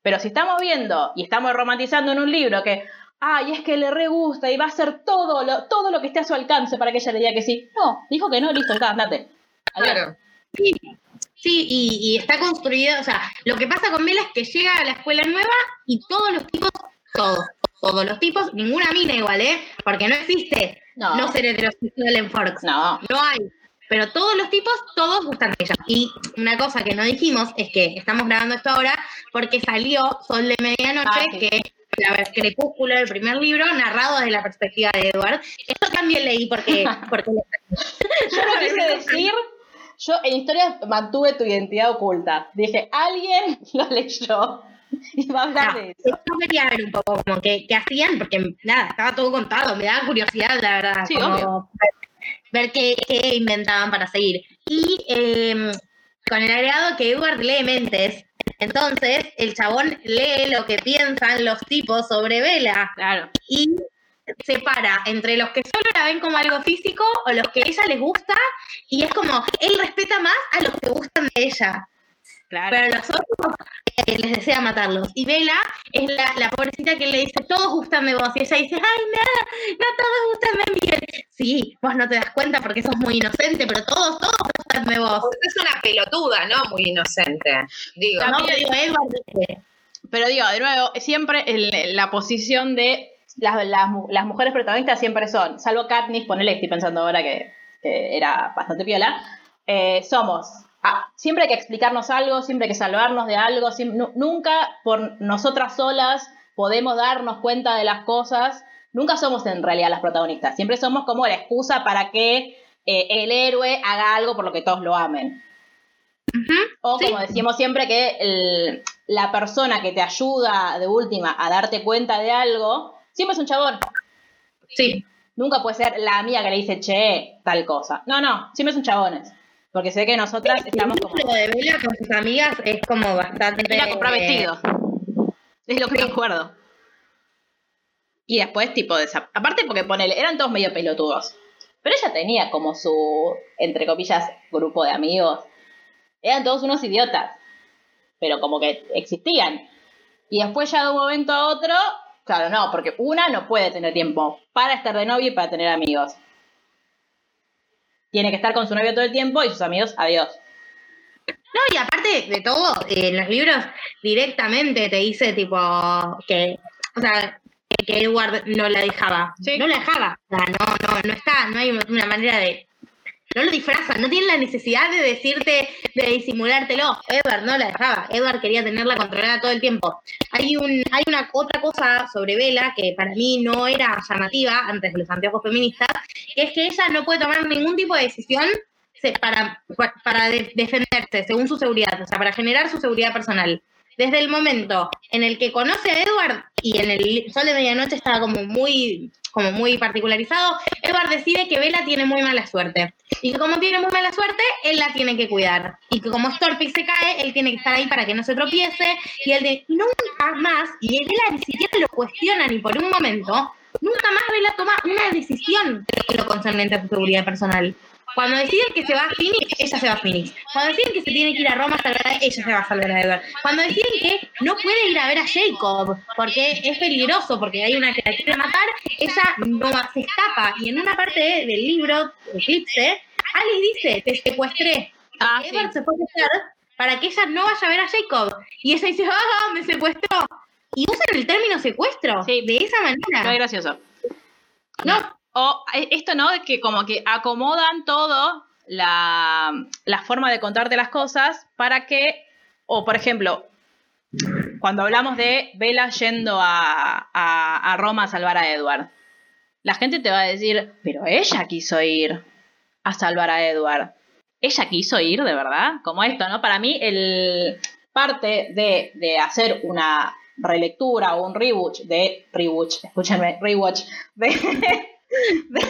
Pero si estamos viendo y estamos romantizando en un libro que, ay, es que le re gusta y va a hacer todo lo, todo lo que esté a su alcance para que ella le diga que sí. No, dijo que no, listo, está, andate. Adiós. Claro. Sí, y, y está construida, o sea, lo que pasa con Bella es que llega a la escuela nueva y todos los tipos, todos, todos los tipos, ninguna mina igual, ¿eh? Porque no existe No. no, ser heterosexual en Forks. No, No hay. Pero todos los tipos, todos gustan de ella. Y una cosa que no dijimos es que estamos grabando esto ahora porque salió Sol de Medianoche, Ah, sí. que es la ver- Crepúsculo, el primer libro, narrado desde la perspectiva de Edward. Esto también leí porque... <laughs> porque yo no <laughs> quise decir, yo en historia mantuve tu identidad oculta. Dije, alguien <laughs> lo leyó y va a hablar No, de eso. yo quería ver un poco como que, qué hacían, porque nada, estaba todo contado, me daba curiosidad, la verdad, Sí, como obvio. ver, ver qué, qué inventaban para seguir. Y eh, con el agregado que Edward lee mentes, entonces el chabón lee lo que piensan los tipos sobre Vela. Claro. Y separa entre los que solo la ven como algo físico o los que a ella les gusta y es como, él respeta más a los que gustan de ella. Claro. Pero los otros eh, les desea matarlos. Y Bella es la, la pobrecita que le dice, todos gustan de vos. Y ella dice, ay, no, no todos gustan de Miguel. Sí, vos no te das cuenta porque sos muy inocente, pero todos, todos gustan de vos. Es una pelotuda, ¿no? Muy inocente. Digo, No, yo digo, Edward Pero digo, de nuevo, siempre el- la posición de las, las mu- las mujeres protagonistas siempre son, salvo Katniss, ponele, estoy pensando ahora que, que era bastante piola, eh, somos, ah, siempre hay que explicarnos algo, siempre hay que salvarnos de algo, nunca por nosotras solas podemos darnos cuenta de las cosas, nunca somos en realidad las protagonistas, siempre somos como la excusa para que eh, el héroe haga algo por lo que todos lo amen. O Sí. como decimos siempre que el- la persona que te ayuda de última a darte cuenta de algo, siempre es un chabón. sí, Nunca puede ser la amiga que le dice, che, tal cosa. No, no, siempre son chabones. Porque sé que nosotras estamos como... Lo de Bella con sus amigas es como bastante... Ir a comprar vestidos. Es lo que me acuerdo. Y después, tipo, desa- aparte porque ponele, eran todos medio pelotudos. Pero ella tenía como su, entre comillas, grupo de amigos. Eran todos unos idiotas. Pero como que existían. Y después ya de un momento a otro, claro, no, porque una no puede tener tiempo para estar de novio y para tener amigos. Tiene que estar con su novio todo el tiempo y sus amigos, adiós. No, y aparte de todo, eh, en los libros directamente te dice tipo que, o sea, que- que Edward no la dejaba. Sí. No la dejaba. O sea, no, no, no está, no hay una manera de. No lo disfrazan, no tienen la necesidad de decirte, de disimulártelo. Edward no la dejaba, Edward quería tenerla controlada todo el tiempo. Hay un, hay una otra cosa sobre Vela que para mí no era llamativa antes de los anteojos feministas, que es que ella no puede tomar ningún tipo de decisión para, para de- defenderse según su seguridad, o sea, para generar su seguridad personal. Desde el momento en el que conoce a Edward y en el Sol de Medianoche estaba como muy, como muy particularizado, Edward decide que Bella tiene muy mala suerte. Y que como tiene muy mala suerte, él la tiene que cuidar. Y que como Storpix se cae, él tiene que estar ahí para que no se tropiece. Y él de, nunca más, y Bella ni siquiera lo cuestiona ni por un momento, nunca más Bella toma una decisión lo concerniente a su seguridad personal. Cuando deciden que se va a Phoenix, ella se va a Phoenix. Cuando deciden que se tiene que ir a Roma a salvar a ella se va a salvar a Edward. Cuando deciden que no puede ir a ver a Jacob porque es peligroso, porque hay una que la quiere matar, ella no va- se escapa. Y en una parte de- del libro, Eclipse, Alice dice, te secuestré. Ah, sí. Edward se fue a casar para que ella no vaya a ver a Jacob. Y ella dice, ah, me secuestró. Y usan el término secuestro Sí. de esa Muy manera. gracioso. No, O eh, esto, ¿no? De que como que acomodan todo la, la forma de contarte las cosas para que, o por ejemplo, cuando hablamos de Bella yendo a, a, Roma a salvar a Edward, la gente te va a decir, pero ella quiso ir a salvar a Edward. Ella quiso ir, de verdad, como esto, ¿no? Para mí, el parte de, de hacer una relectura o un rewatch de rewatch, escúchenme, rewatch de, <laughs> de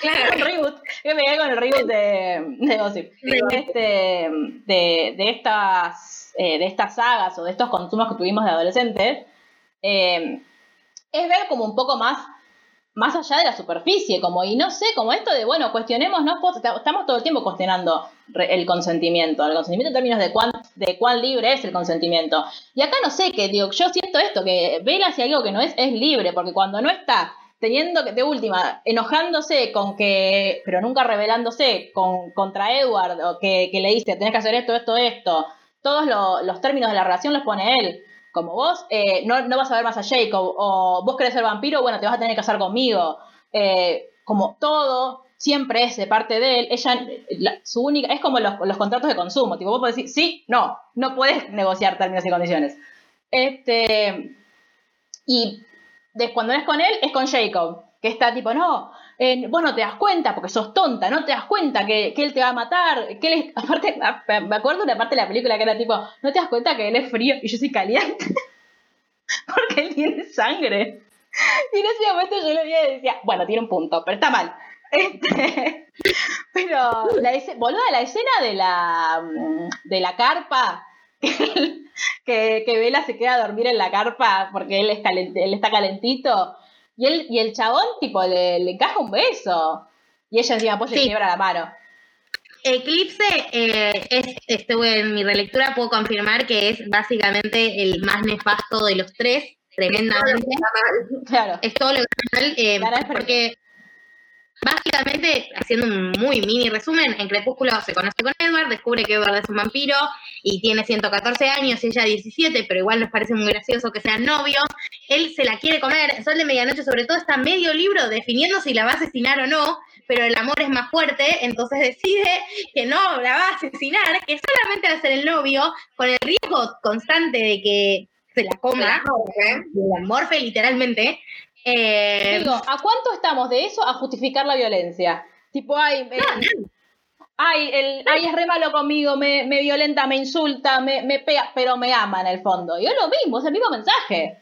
claro. reboot, que me quedé con el reboot de, de Gossip. Este, de, de estas eh, de estas sagas o de estos consumos que tuvimos de adolescentes, eh, es ver como un poco más más allá de la superficie, como, y no sé, como esto de, bueno, cuestionemos, no estamos todo el tiempo cuestionando el consentimiento, el consentimiento en términos de cuán, de cuán libre es el consentimiento. Y acá no sé, que digo, yo siento esto, que Vela si algo que no es, es libre, porque cuando no está teniendo que, de última, enojándose con que, pero nunca rebelándose con, contra Edward, o que, le dice, tenés que hacer esto, esto, esto, todos lo- los términos de la relación los pone él. Como vos eh, no, no vas a ver más a Jacob, o vos querés ser vampiro, bueno, te vas a tener que casar conmigo. Eh, como todo siempre es de parte de él, ella, la- su única, es como los, los contratos de consumo, tipo, vos podés decir, sí, no, no puedes negociar términos y condiciones. Este, y de cuando es con él, es con Jacob, que está tipo, no, eh, vos no te das cuenta porque sos tonta, no te das cuenta que, que él te va a matar, que él es, <laughs> aparte, me acuerdo una parte de la película que era tipo, no te das cuenta que él es frío y yo soy caliente, <laughs> porque él tiene sangre. Y en ese momento yo lo veía y decía, bueno, tiene un punto, pero está mal. <laughs> Este, pero, la boluda, la escena de la, mm, de la carpa, <laughs> que, que Vela se queda a dormir en la carpa porque él, es calent- él está calentito. Y, él, y el chabón, tipo, le, le encaja un beso. Y ella encima pues le Sí. quiebra la mano. Eclipse, eh, es, estuve en mi relectura, puedo confirmar que es básicamente el más nefasto de los tres, tremendamente. Claro. Es todo lo que está mal, eh, porque básicamente, haciendo un muy mini resumen, en Crepúsculo se conoce con Edward, descubre que Edward es un vampiro y tiene 114 años y ella 17, pero igual nos parece muy gracioso que sean novios. Él se la quiere comer, Sol de Medianoche sobre todo está medio libro definiendo si la va a asesinar o no, pero el amor es más fuerte, entonces decide que no la va a asesinar, que solamente va a ser el novio, con el riesgo constante de que se la coma, ¿eh? de la morfe literalmente. Eh, Digo, ¿a cuánto estamos de eso a justificar la violencia? Tipo, ay, eh, ay, el, ay, es re malo conmigo, me, me violenta, me insulta, me, me pega, pero me ama en el fondo. Y es lo mismo, es el mismo mensaje.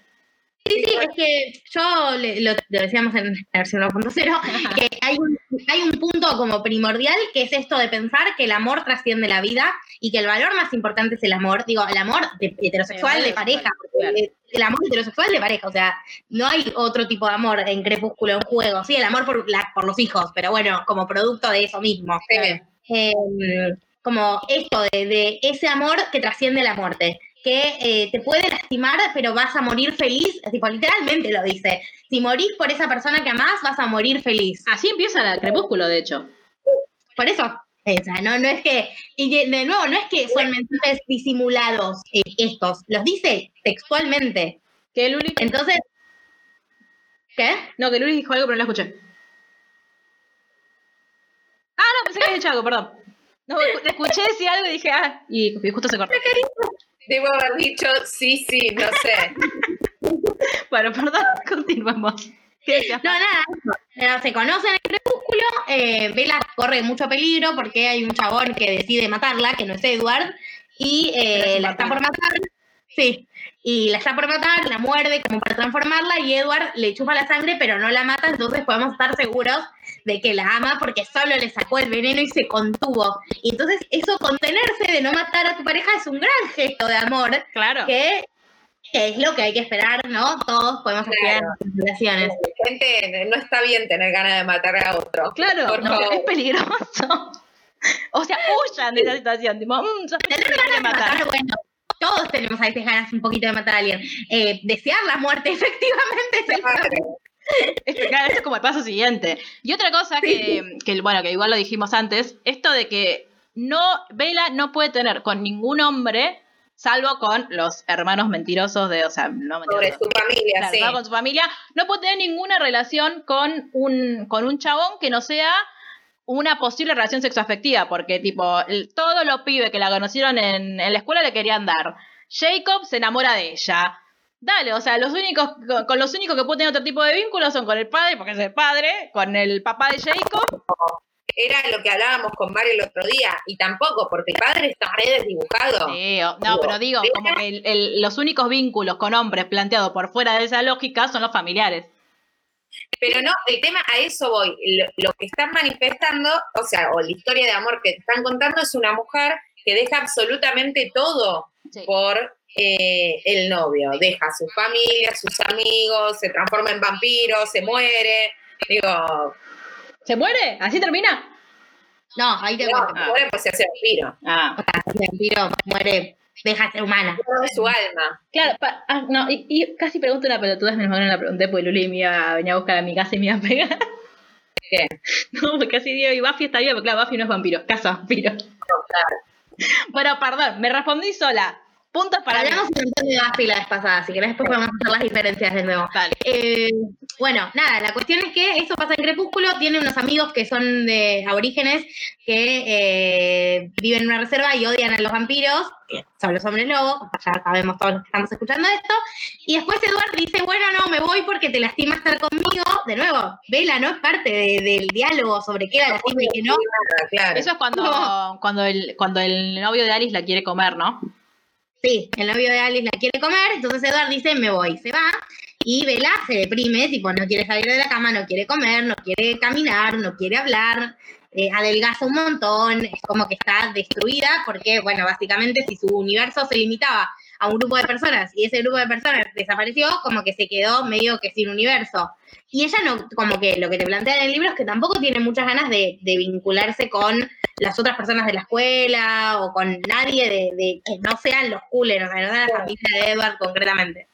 Sí, sí, es que yo le- lo, lo decíamos en la versión 2.0, que hay un, hay un punto como primordial que es esto de pensar que el amor trasciende la vida y que el valor más importante es el amor, digo, el amor de- heterosexual de pareja, claro. el, amor heterosexual de pareja, o sea, no hay otro tipo de amor en Crepúsculo en juego, sí, el amor por, la, por los hijos, pero bueno, como producto de eso mismo. Eh, como esto de, de ese amor que trasciende la muerte, que eh, te puede lastimar, pero vas a morir feliz, tipo, literalmente lo dice. Si morís por esa persona que amás, vas a morir feliz. Así empieza el crepúsculo, de hecho. Por eso, no, no es que, y de, de nuevo, no es que son mensajes disimulados eh, estos, los dice textualmente. Que Luli, Entonces, ¿qué? no, que Luli dijo algo, pero no la escuché. Ah, no, pensé que había dicho algo, perdón. No, escuché decir algo y dije, ah, y justo se cortó. Debo haber dicho sí, sí, no sé. <laughs> Bueno, perdón, <laughs> continuamos. No, nada, eso. Se conocen en el crepúsculo, eh, Bella corre mucho peligro porque hay un chabón que decide matarla, que no es Edward, y eh, la está por matar, sí, y la está por matar, la muerde como para transformarla, y Edward le chupa la sangre, pero no la mata, entonces podemos estar seguros de que la ama porque solo le sacó el veneno y se contuvo. Y entonces eso, contenerse de no matar a tu pareja, es un gran gesto de amor, Claro. que que es lo que hay que esperar, ¿no? Todos podemos esperar en nuestras relaciones. Gente, no está bien tener ganas de matar a otro. Claro, Por no, favor. es peligroso. <laughs> O sea, huyan de esa situación. Tipo, mmm, me quiere matar. matar, bueno, todos tenemos a veces ganas un poquito de matar a alguien. Eh, desear la muerte, <laughs> efectivamente, es el. Este, claro, esto es como el paso siguiente. Y otra cosa que, que, bueno, que igual lo dijimos antes, esto de que no, Vela no puede tener con ningún hombre, salvo con los hermanos mentirosos de, o sea, no Sobre su familia, Claro, sí. con su familia, no puede tener ninguna relación con un, con un chabón que no sea una posible relación sexoafectiva, porque tipo, el- todos los pibes que la conocieron en, en la escuela le querían dar. Jacob se enamora de ella. Dale, o sea, los únicos, con, los únicos que puede tener otro tipo de vínculos son con el padre, porque es el padre, con el papá de Jacob. Era lo que hablábamos con Mario el otro día, y tampoco, porque el padre está re desdibujado. Sí, no, pero digo, como que el- el- los únicos vínculos con hombres planteados por fuera de esa lógica son los familiares. Pero no, el tema, a eso voy. Lo, lo que están manifestando, o sea, o la historia de amor que te están contando es una mujer que deja absolutamente todo Sí. por eh, el novio. Deja a su familia, sus amigos, se transforma en vampiro, se muere. Digo, ¿Se muere? ¿Así termina? No, ahí te no. Ah. muere pues se hace vampiro. Ah. El vampiro muere, deja de ser humana. Todo su alma. Claro, pa- ah, no, y, y casi pregunto una pelotudez, menos mal no la pregunté porque Luli me iba a venir a buscar a mi casa y me iba a pegar. <laughs> ¿Qué? <laughs> No, porque casi digo, y Buffy está bien, porque claro, Buffy no es vampiro, <laughs> casa vampiro. Bueno, perdón, me respondí sola. Puntos para. Hablamos un montón de Buffy la vez pasada, así que después podemos hacer las diferencias de nuevo. Eh, bueno, nada, la cuestión es que eso pasa en Crepúsculo, tiene unos amigos que son de aborígenes que eh, viven en una reserva y odian a los vampiros, son los hombres lobos, ya sabemos todos los que estamos escuchando esto, y después Edward dice, bueno, no, me voy porque te lastima estar conmigo, de nuevo, Vela no es parte de- del diálogo sobre qué era lastima y qué no, claro. Eso es cuando, cuando, el, cuando el novio de Alice la quiere comer, ¿no? Sí, el novio de Alice la quiere comer, entonces Edward dice, me voy, se va, y Bella se deprime, tipo, no quiere salir de la cama, no quiere comer, no quiere caminar, no quiere hablar, eh, adelgaza un montón, es como que está destruida, porque, bueno, básicamente si su universo se limitaba a un grupo de personas y ese grupo de personas desapareció, como que se quedó medio que sin universo. Y ella no, como que lo que te plantea en el libro es que tampoco tiene muchas ganas de, de vincularse con las otras personas de la escuela o con nadie de, de que no sean los coolers, o sea, no sean la familia de Edward concretamente.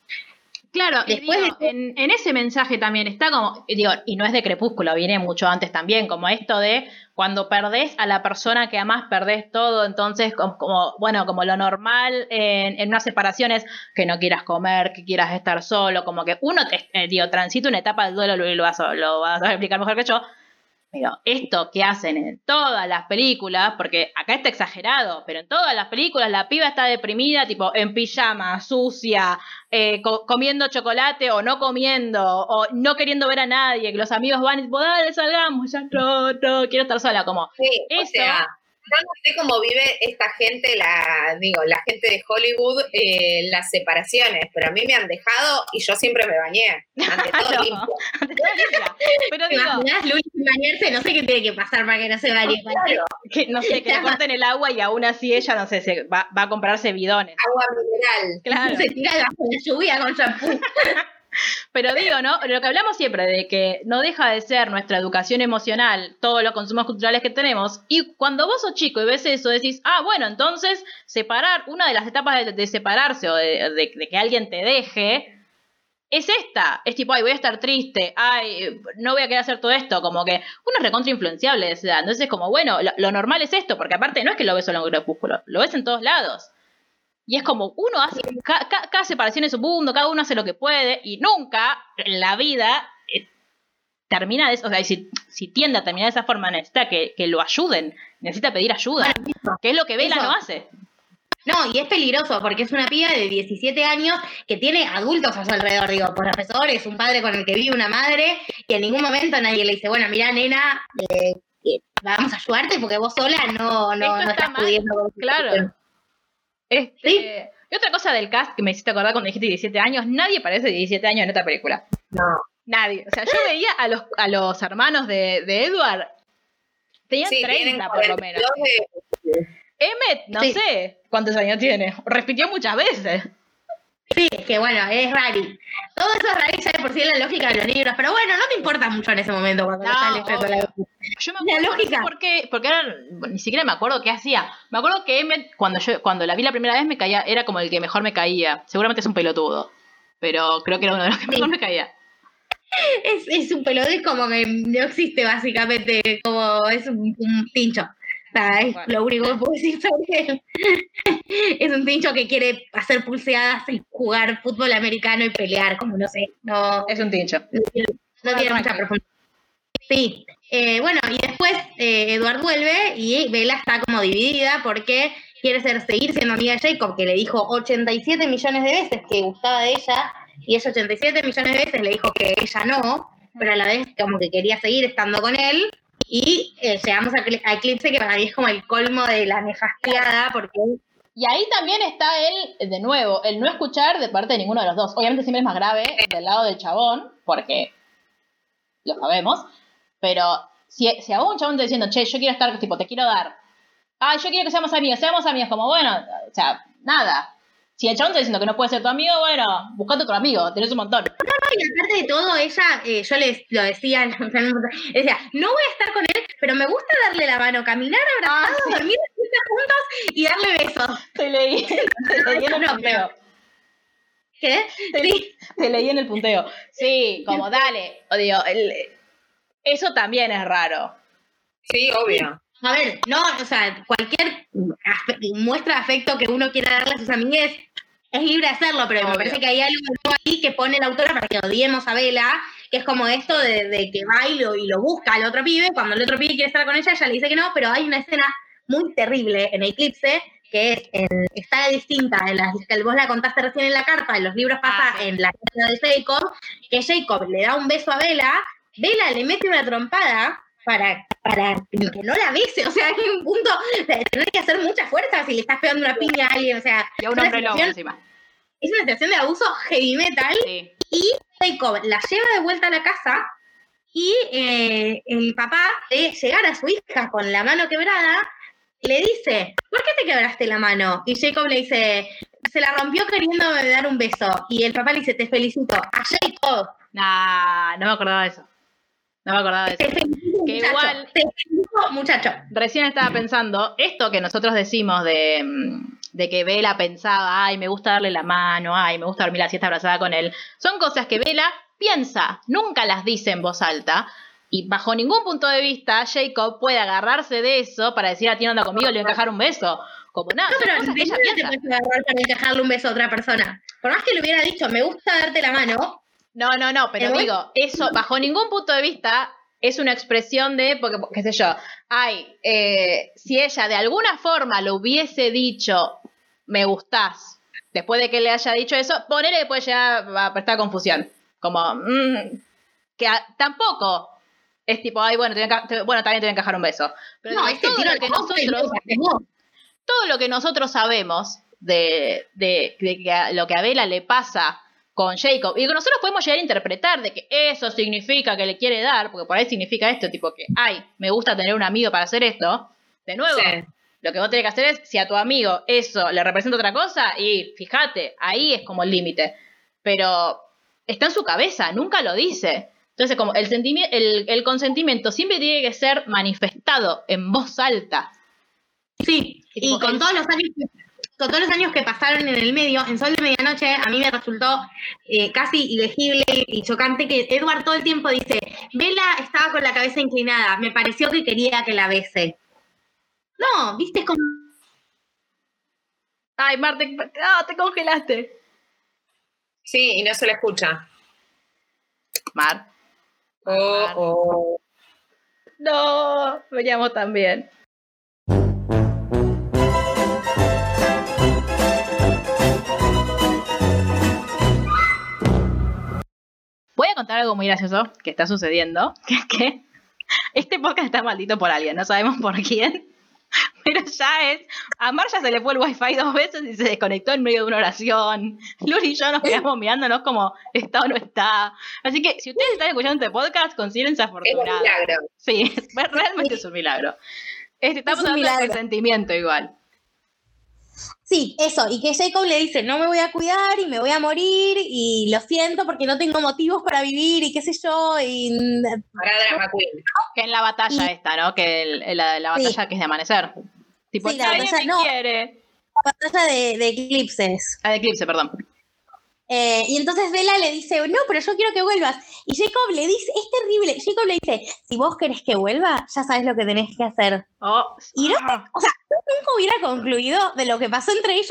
Claro, y Después digo, de- en, en ese mensaje también está como, digo, y no es de Crepúsculo, viene mucho antes también, como esto de cuando perdés a la persona que amás, perdés todo, entonces como, como, bueno, como lo normal en, en una separación es que no quieras comer, que quieras estar solo, como que uno, te, eh, digo, transita una etapa del duelo, lo, lo vas, a, lo vas a explicar mejor que yo, Digo, esto que hacen en todas las películas, porque acá está exagerado, pero en todas las películas la piba está deprimida, tipo en pijama, sucia, eh, co- comiendo chocolate o no comiendo, o no queriendo ver a nadie, que los amigos van y tipo, dale, salgamos, ya no, no, quiero estar sola, como, Sí, o Eso. sea, yo no sé cómo vive esta gente, la digo, la gente de Hollywood, eh, las separaciones, pero a mí me han dejado y yo siempre me bañé. Ante <laughs> todo No. limpio. <laughs> pero ¿Te digo, imaginas Luli sin bañarse? No sé qué tiene que pasar para que no se bañe. Claro, que, no sé, que le corten el agua y aún así ella, no sé, se va, va a comprarse bidones. agua mineral. Claro. Se tira bajo la lluvia con shampoo. <laughs> <laughs> Pero digo, ¿no? Lo que hablamos siempre de que no deja de ser nuestra educación emocional, todos los consumos culturales que tenemos, y cuando vos sos chico y ves eso, decís, ah, bueno, entonces separar, una de las etapas de, separarse o de, que alguien te deje, es esta. Es tipo, ay, voy a estar triste, ay, no voy a querer hacer todo esto, como que uno es recontra influenciable de esa edad. Entonces, como, bueno, lo, lo normal es esto, porque aparte no es que lo ves solo en Crepúsculo, lo ves en todos lados. Y es como, uno hace, ca- ca- cada separación es un mundo, cada uno hace lo que puede, y nunca en la vida eh, termina de eso, o sea, si, si tiende a terminar de esa forma, necesita que, que lo ayuden, necesita pedir ayuda, que es lo que eso. no hace. No, y es peligroso porque es una piba de 17 años que tiene adultos a su alrededor, digo, profesores, un padre con el que vive una madre, y en ningún momento nadie le dice, bueno, mira, nena, eh, eh, vamos a ayudarte porque vos sola no, no, no está estás mal, pudiendo. claro. Situación". Este, Sí. Y otra cosa del cast que me hiciste acordar cuando dijiste 17 años, nadie parece de 17 años en esta película. No. Nadie. O sea, yo <laughs> veía a los, a los hermanos de, de Edward, tenían Sí, tienen 30 por lo menos. 42 de- Emmet, no Sí. sé cuántos años tiene, repitió muchas veces. Sí, es que bueno, es rari. Todo eso es rari ya de por sí en la lógica de los libros, pero bueno, no te importa mucho en ese momento cuando No, estás leyendo la-. Yo me La acuerdo, sé lógica. por qué, porque ahora ni siquiera me acuerdo qué hacía. Me acuerdo que cuando yo, cuando la vi la primera vez, me caía, era como el que mejor me caía. Seguramente es un pelotudo. Pero creo que era uno de los que mejor me caía. Es, es un pelotón como que no existe básicamente, como es un, un tincho. Sea, es Bueno. lo único que puedo decir sobre él. <laughs> es un tincho que quiere hacer pulseadas y jugar fútbol americano y pelear, como no sé, no, Es un tincho. no tiene mucha profundidad. Sí, eh, bueno, y después eh, Edward vuelve y Bella está como dividida porque quiere ser, seguir siendo amiga de Jacob, que le dijo 87 millones de veces que gustaba de ella, y ella 87 millones de veces le dijo que ella no, pero a la vez como que quería seguir estando con él. Y eh, llegamos a, a Eclipse, que para mí es como el colmo de la nefastiada, porque Y ahí también está él, de nuevo, el no escuchar de parte de ninguno de los dos. Obviamente siempre es más grave del lado del chabón, porque lo sabemos. Pero si, si a un chabón te diciendo, che, yo quiero estar, tipo, te quiero dar. Ah, yo quiero que seamos amigos, seamos amigos, como bueno, o sea, nada. Si el chabón te diciendo que no puede ser tu amigo, bueno, buscate otro amigo, tenés un montón. Y aparte de todo, ella, eh, yo les lo decía, <laughs> decía, no voy a estar con él, pero me gusta darle la mano, caminar abrazados, Ah, sí. dormir juntos y darle besos. Te leí, <laughs> te leí en el No, punteo. ¿Qué? Te, Sí. te leí en el punteo. Sí, como dale. O digo, el- eso también es raro. Sí, obvio. A ver, no, o sea, cualquier muestra de afecto que uno quiera darle a sus amigues es libre de hacerlo, pero me Obvio. parece que hay algo ahí que pone la autora para que odiemos a Vela, que es como esto de, de que va y lo, y lo busca al otro pibe, cuando el otro pibe quiere estar con ella, ella le dice que no, pero hay una escena muy terrible en Eclipse, que es en- está distinta, en la, que vos la contaste recién en la carta, en los libros pasa Ah, sí. en la carta de Jacob, que Jacob le da un beso a Vela, Vela le mete una trompada para, para que no la bese, o sea, hay un punto de tener que hacer mucha fuerza si le estás pegando una piña a alguien, o sea, Y a un es una hombre lobo encima. es una situación de abuso heavy metal Sí. y Jacob la lleva de vuelta a la casa y eh, el papá de llegar a su hija con la mano quebrada le dice, ¿por qué te quebraste la mano? Y Jacob le dice, se la rompió queriéndome dar un beso. Y el papá le dice, te felicito. A Jacob. Nah, no me acordaba de eso. No me acordaba de Te eso. felicito, Que muchacho. igual- Te muchacho. Recién estaba pensando, esto que nosotros decimos de, de que Vela pensaba, ay, me gusta darle la mano, ay, me gusta dormir la siesta abrazada con él, son cosas que Vela piensa, nunca las dice en voz alta. Y bajo ningún punto de vista, Jacob puede agarrarse de eso para decir a ti no anda conmigo, le voy a encajar un beso. Como nada, No, pero de ella nada te piensa. puedes agarrar para encajarle un beso a otra persona. Por más que le hubiera dicho, me gusta darte la mano, No, no, no, pero digo, eso bajo ningún punto de vista es una expresión de, porque, qué sé yo, ay, eh, si ella de alguna forma lo hubiese dicho, me gustás, después de que le haya dicho eso, ponele que puede llegar a prestar confusión. Como, mm, que a- tampoco es tipo, ay, bueno, te voy a enca- te- bueno, también te voy a encajar un beso. Pero no, este todo tiro lo que nosotros todo lo que nosotros sabemos de, de- que lo que a Bella le pasa con Jacob y nosotros podemos llegar a interpretar de que eso significa que le quiere dar, porque por ahí significa esto, tipo que, ay, me gusta tener un amigo para hacer esto. De nuevo, Sí. lo que vos tenés que hacer es, si a tu amigo eso le representa otra cosa, y fíjate, ahí es como el límite. Pero está en su cabeza, nunca lo dice. Entonces, como el, el, el consentimiento siempre tiene que ser manifestado en voz alta. Sí, Y con el- todos los años todos los años que pasaron en el medio, en Sol de Medianoche, a mí me resultó eh, casi ilegible y chocante que Edward todo el tiempo dice, Vela estaba con la cabeza inclinada, me pareció que quería que la bese. No, viste es como Ay, Marte, ah, te congelaste. Sí, y no se le escucha. Mar. Oh, oh. No, veníamos también. Contar algo muy gracioso que está sucediendo, <laughs> que es que este podcast está maldito por alguien, no sabemos por quién, <laughs> pero ya es, a Mar ya se le fue el wifi dos veces y se desconectó en medio de una oración, Luli y yo nos quedamos mirándonos como está o no está, así que si ustedes están escuchando este podcast, considérense Es un afortunados. milagro. Sí, <laughs> es- realmente es un milagro. Este, estamos un hablando de consentimiento igual. Sí, eso, y que Jacob le dice, no me voy a cuidar y me voy a morir y lo siento porque no tengo motivos para vivir y qué sé yo, y Para Drama Queen. Que en la batalla esta, ¿no? Que el- la, la Sí. batalla que es de amanecer. Tipo, Sí, la batalla- me no. quiere. la batalla de, de eclipses. Ah, de Eclipse, perdón. Eh, y entonces Vela le dice, no, pero yo quiero que vuelvas. Y Jacob le dice, es terrible, Jacob le dice, si vos querés que vuelva, ya sabes lo que tenés que hacer. Oh, Y no- ah, O sea, yo nunca hubiera concluido de lo que pasó entre ellos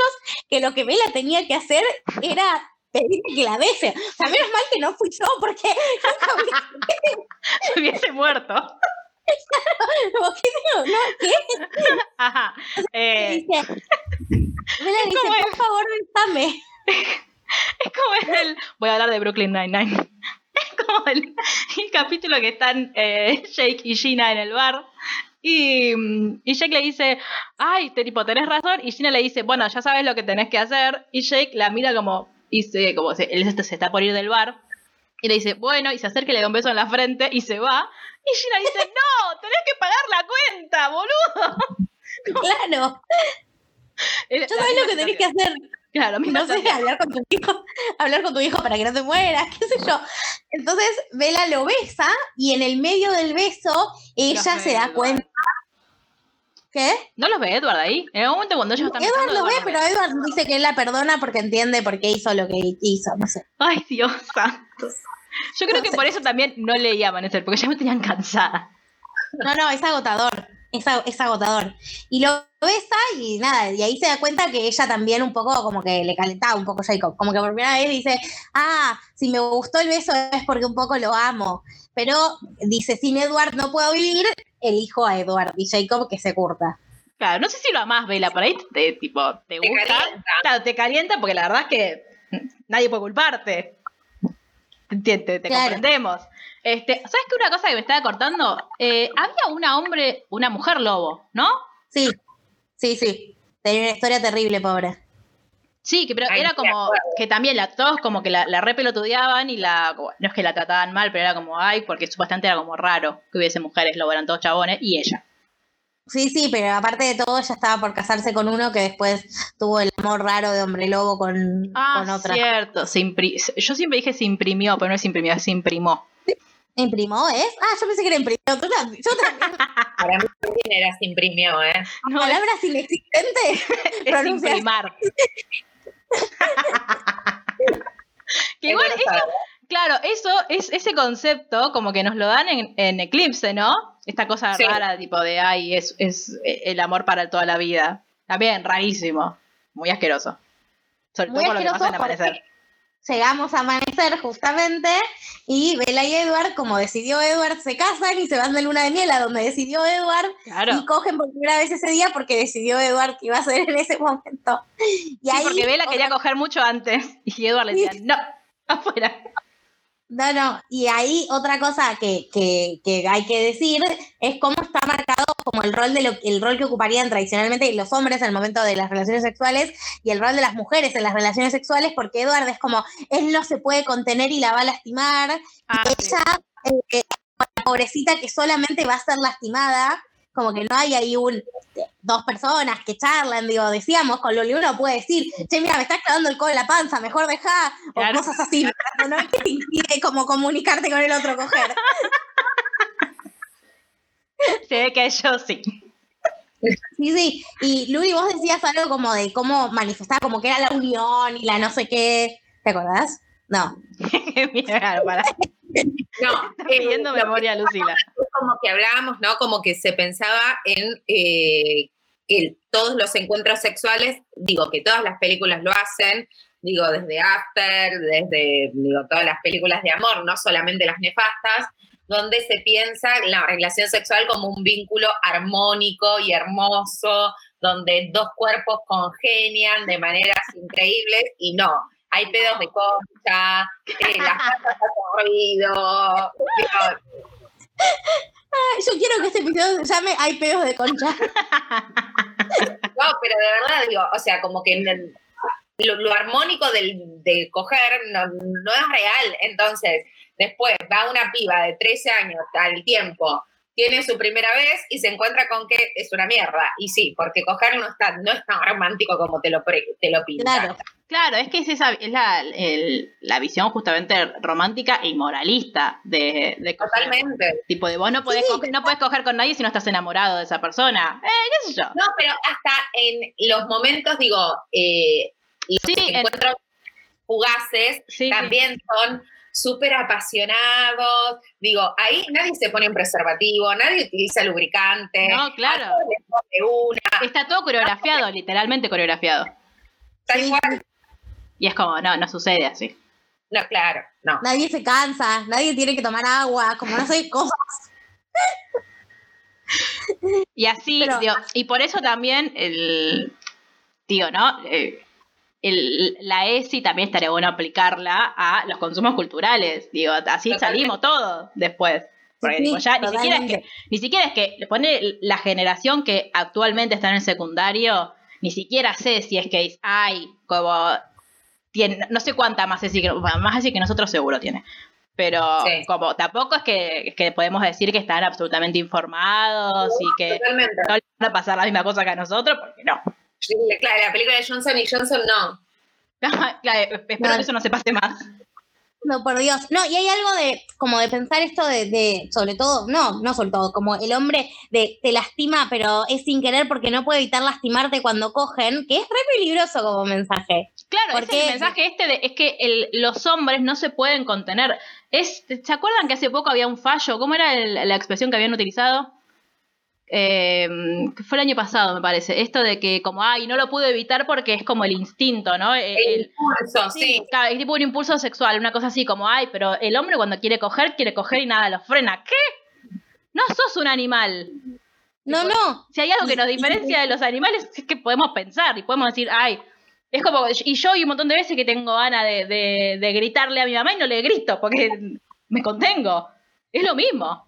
que lo que Vela tenía que hacer era pedir que la bese. O sea, menos mal que no fui yo, porque se <laughs> hubiese muerto. que no, no, ¿qué? Ajá. Eh, dice, Vela le dice, por favor, besame. <laughs> <laughs> es como el. Voy a hablar de Brooklyn Nine-Nine. <laughs> Es como el, el capítulo que están eh, <laughs> Jake y Gina en el bar. Y, mm, y Jake le dice, ay, te, tipo, tenés razón. Y Gina le dice, bueno, ya sabes lo que tenés que hacer. Y Jake la mira como, y se, como se, él se, se está por ir del bar. Y le dice, bueno, y se acerca y le da un beso en la frente y se va. Y Gina dice, no, tenés que pagar la cuenta, boludo. Claro, la sabes lo que tenés que hacer. Claro, misma no sé, hablar con tu hijo, <laughs> hablar con tu hijo para que no te mueras, qué sé yo. Entonces Vela lo besa y en el medio del beso ella Los se da Edward. cuenta. ¿Qué? ¿No los ve Edward ahí? En algún momento cuando ellos están Edward besando, lo ve, Edward pero Edward dice que él la perdona porque entiende por qué hizo lo que hizo, no sé. Ay, Dios santo. Yo creo que por eso también no leía Amanecer, porque ya me tenían cansada. No, no, es agotador. Es, es agotador. Y lo besa y nada, y ahí se da cuenta que ella también un poco como que le calentaba un poco a Jacob. Como que por primera vez dice, ah, si me gustó el beso es porque un poco lo amo. Pero dice, sin Edward no puedo vivir, elijo a Edward y Jacob que se curta. Claro, no sé si lo amás, Vela, por ahí te, tipo, te Te gusta. calienta. Claro, te calienta porque la verdad es que nadie puede culparte. Te, te- te Claro. comprendemos. Este, ¿Sabes qué una cosa que me estaba cortando? Eh, había una hombre, una mujer lobo, ¿no? Sí, sí, sí. Tenía una historia terrible, pobre. Sí, que pero Ay, era como acuerdo. que también la, todos como que la, la repelotudeaban y la, como- no es que la trataban mal, pero era como, ay, porque supuestamente era como raro que hubiese mujeres lobo, eran todos chabones, y ella. Sí, sí, pero aparte de todo, ella estaba por casarse con uno que después tuvo el amor raro de hombre lobo con, Ah, con otra. cierto. Se impri- Yo siempre dije se imprimió, pero no es imprimió, se imprimó. ¿Imprimó, es? Ah, yo pensé que era imprimió. Yo también. <laughs> Para mí también era se imprimió, ¿eh? No, es, Palabras inexistentes. <laughs> es imprimar. <laughs> que Es igual eso. Claro, eso es ese concepto como que nos lo dan en, en Eclipse, ¿no? Esta cosa Sí. rara, tipo de ay, es, es el amor para toda la vida. También, rarísimo. Muy asqueroso. Sobre Muy todo por lo que pasa en asqueroso amanecer. llegamos a amanecer justamente y Bella y Edward, como decidió Edward, se casan y se van de luna de miel a donde decidió Edward Claro. y cogen por primera vez ese día porque decidió Edward que iba a ser en ese momento. Y Sí, ahí, porque Bella quería coger mucho antes y Edward le decía, no, afuera. No, no, y ahí otra cosa que, que, que hay que decir es cómo está marcado como el rol de lo, el rol que ocuparían tradicionalmente los hombres en el momento de las relaciones sexuales y el rol de las mujeres en las relaciones sexuales, porque Edward es como, él no se puede contener y la va a lastimar, Ah, y sí. ella, eh, la pobrecita que solamente va a ser lastimada, como que no hay ahí un dos personas que charlan, digo, decíamos, con Loli uno puede decir, che, mira, me estás clavando el codo en la panza, mejor deja, Claro. o cosas así, no es que te impide como comunicarte con el otro coger. <laughs> Se ve que yo sí. Sí, sí, y Luli, vos decías algo como de cómo manifestar, como que era la unión y la no sé qué, ¿te acordás? No. <laughs> Mierda, para. No, <laughs> pidiendo memoria, Lucila. es como que hablábamos, ¿no? Como que se pensaba en eh, todos los encuentros sexuales, digo, que todas las películas lo hacen, digo, desde After, desde, digo, todas las películas de amor, no solamente las nefastas, donde se piensa la relación sexual como un vínculo armónico y hermoso, donde dos cuerpos congenian de maneras increíbles y no. Hay pedos de concha, eh, las <laughs> casas hacen ruido, digo, Ay, Yo quiero que este episodio se llame Hay pedos de concha. No, pero de verdad digo, o sea, como que el- lo, lo armónico del, de coger no, no es real. Entonces, después va una piba de 13 años al tiempo, tiene su primera vez y se encuentra con que es una mierda. Y sí, porque coger no, está, no es tan romántico como te lo, te lo pintan. Claro. Claro, es que es, esa, es la, el- la visión justamente romántica y moralista de, de coger. Totalmente. Tipo de vos no podés, Sí, coger, no podés coger con nadie si no estás enamorado de esa persona. Eh, qué sé yo. No, pero hasta en los momentos, digo, eh, los Sí, en- encuentros fugaces Sí, sí. también son súper apasionados. Digo, ahí nadie se pone un preservativo, nadie utiliza lubricante. No, claro. una, Está todo coreografiado, literalmente coreografiado. tal Sí. cual. Y es como, no, no sucede así. No, claro, no. Nadie se cansa, nadie tiene que tomar agua, como no sé, cosas. Y así, Pero- digo, y por eso también el, digo, ¿no? Eh, el- la ESI también estaría bueno aplicarla a los consumos culturales. Digo, así Totalmente. salimos todos después. Porque Sí, digo, ya ni siquiera, es que, ni siquiera es que pone la generación que actualmente está en el secundario, ni siquiera sé si es que hay como tiene, no sé cuánta más ESI más ESI que nosotros seguro tiene. Pero Sí. como tampoco es que, es que podemos decir que están absolutamente informados y que Totalmente. no le van a pasar la misma cosa que a nosotros, porque no. Claro, la película de Johnson y Johnson no. <laughs> Claro, espero Claro. que eso no se pase más. No, por Dios. No, y hay algo de, como de pensar esto de, de, sobre todo, no, no sobre todo, como el hombre de te lastima, pero es sin querer porque no puede evitar lastimarte cuando cogen, que es re peligroso como mensaje. Claro, ¿Por es qué? el mensaje este de, es que el- los hombres no se pueden contener. Es, ¿Se acuerdan que hace poco había un fallo? ¿Cómo era el- la expresión que habían utilizado? Eh, fue el año pasado, me parece. Esto de que como, ay, no lo pude evitar porque es como el instinto, ¿no? El- impulso, sí. Claro, es tipo un impulso sexual, una cosa así como, ay, pero el hombre cuando quiere coger, quiere coger y nada lo frena. ¿Qué? No sos un animal. No, no. Si hay algo que nos diferencia de los animales es que podemos pensar y podemos decir, ay, es como, y yo y un montón de veces que tengo ganas de, de- de gritarle a mi mamá y no le grito porque me contengo. Es lo mismo.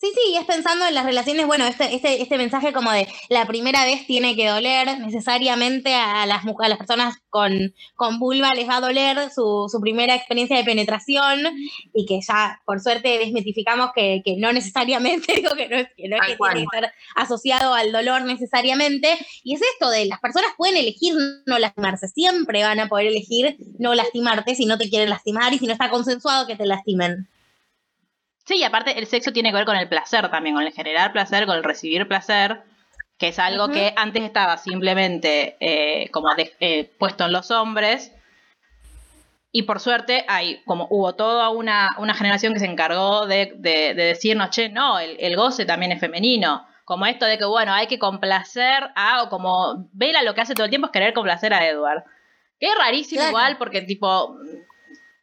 Sí, sí, y es pensando en las relaciones, bueno, este, este, este mensaje como de la primera vez tiene que doler necesariamente a las, a las personas con, con vulva les va a doler su, su primera experiencia de penetración y que ya por suerte desmitificamos que, que no necesariamente, <laughs> digo que no es que, no es que tiene que estar asociado al dolor necesariamente. Y es esto de las personas pueden elegir no lastimarse, siempre van a poder elegir no lastimarte si no te quieren lastimar y si no está consensuado que te lastimen. Sí, y aparte el sexo tiene que ver con el placer también, con el generar placer, con el recibir placer, que es algo que antes estaba simplemente eh, como de- eh, puesto en los hombres. Y por suerte hay, como hubo toda una, una generación que se encargó de, de- de decirnos, che, no, el, el goce también es femenino. Como esto de que, bueno, hay que complacer a, o como Vela lo que hace todo el tiempo es querer complacer a Edward. Que es rarísimo Claro. igual, porque tipo,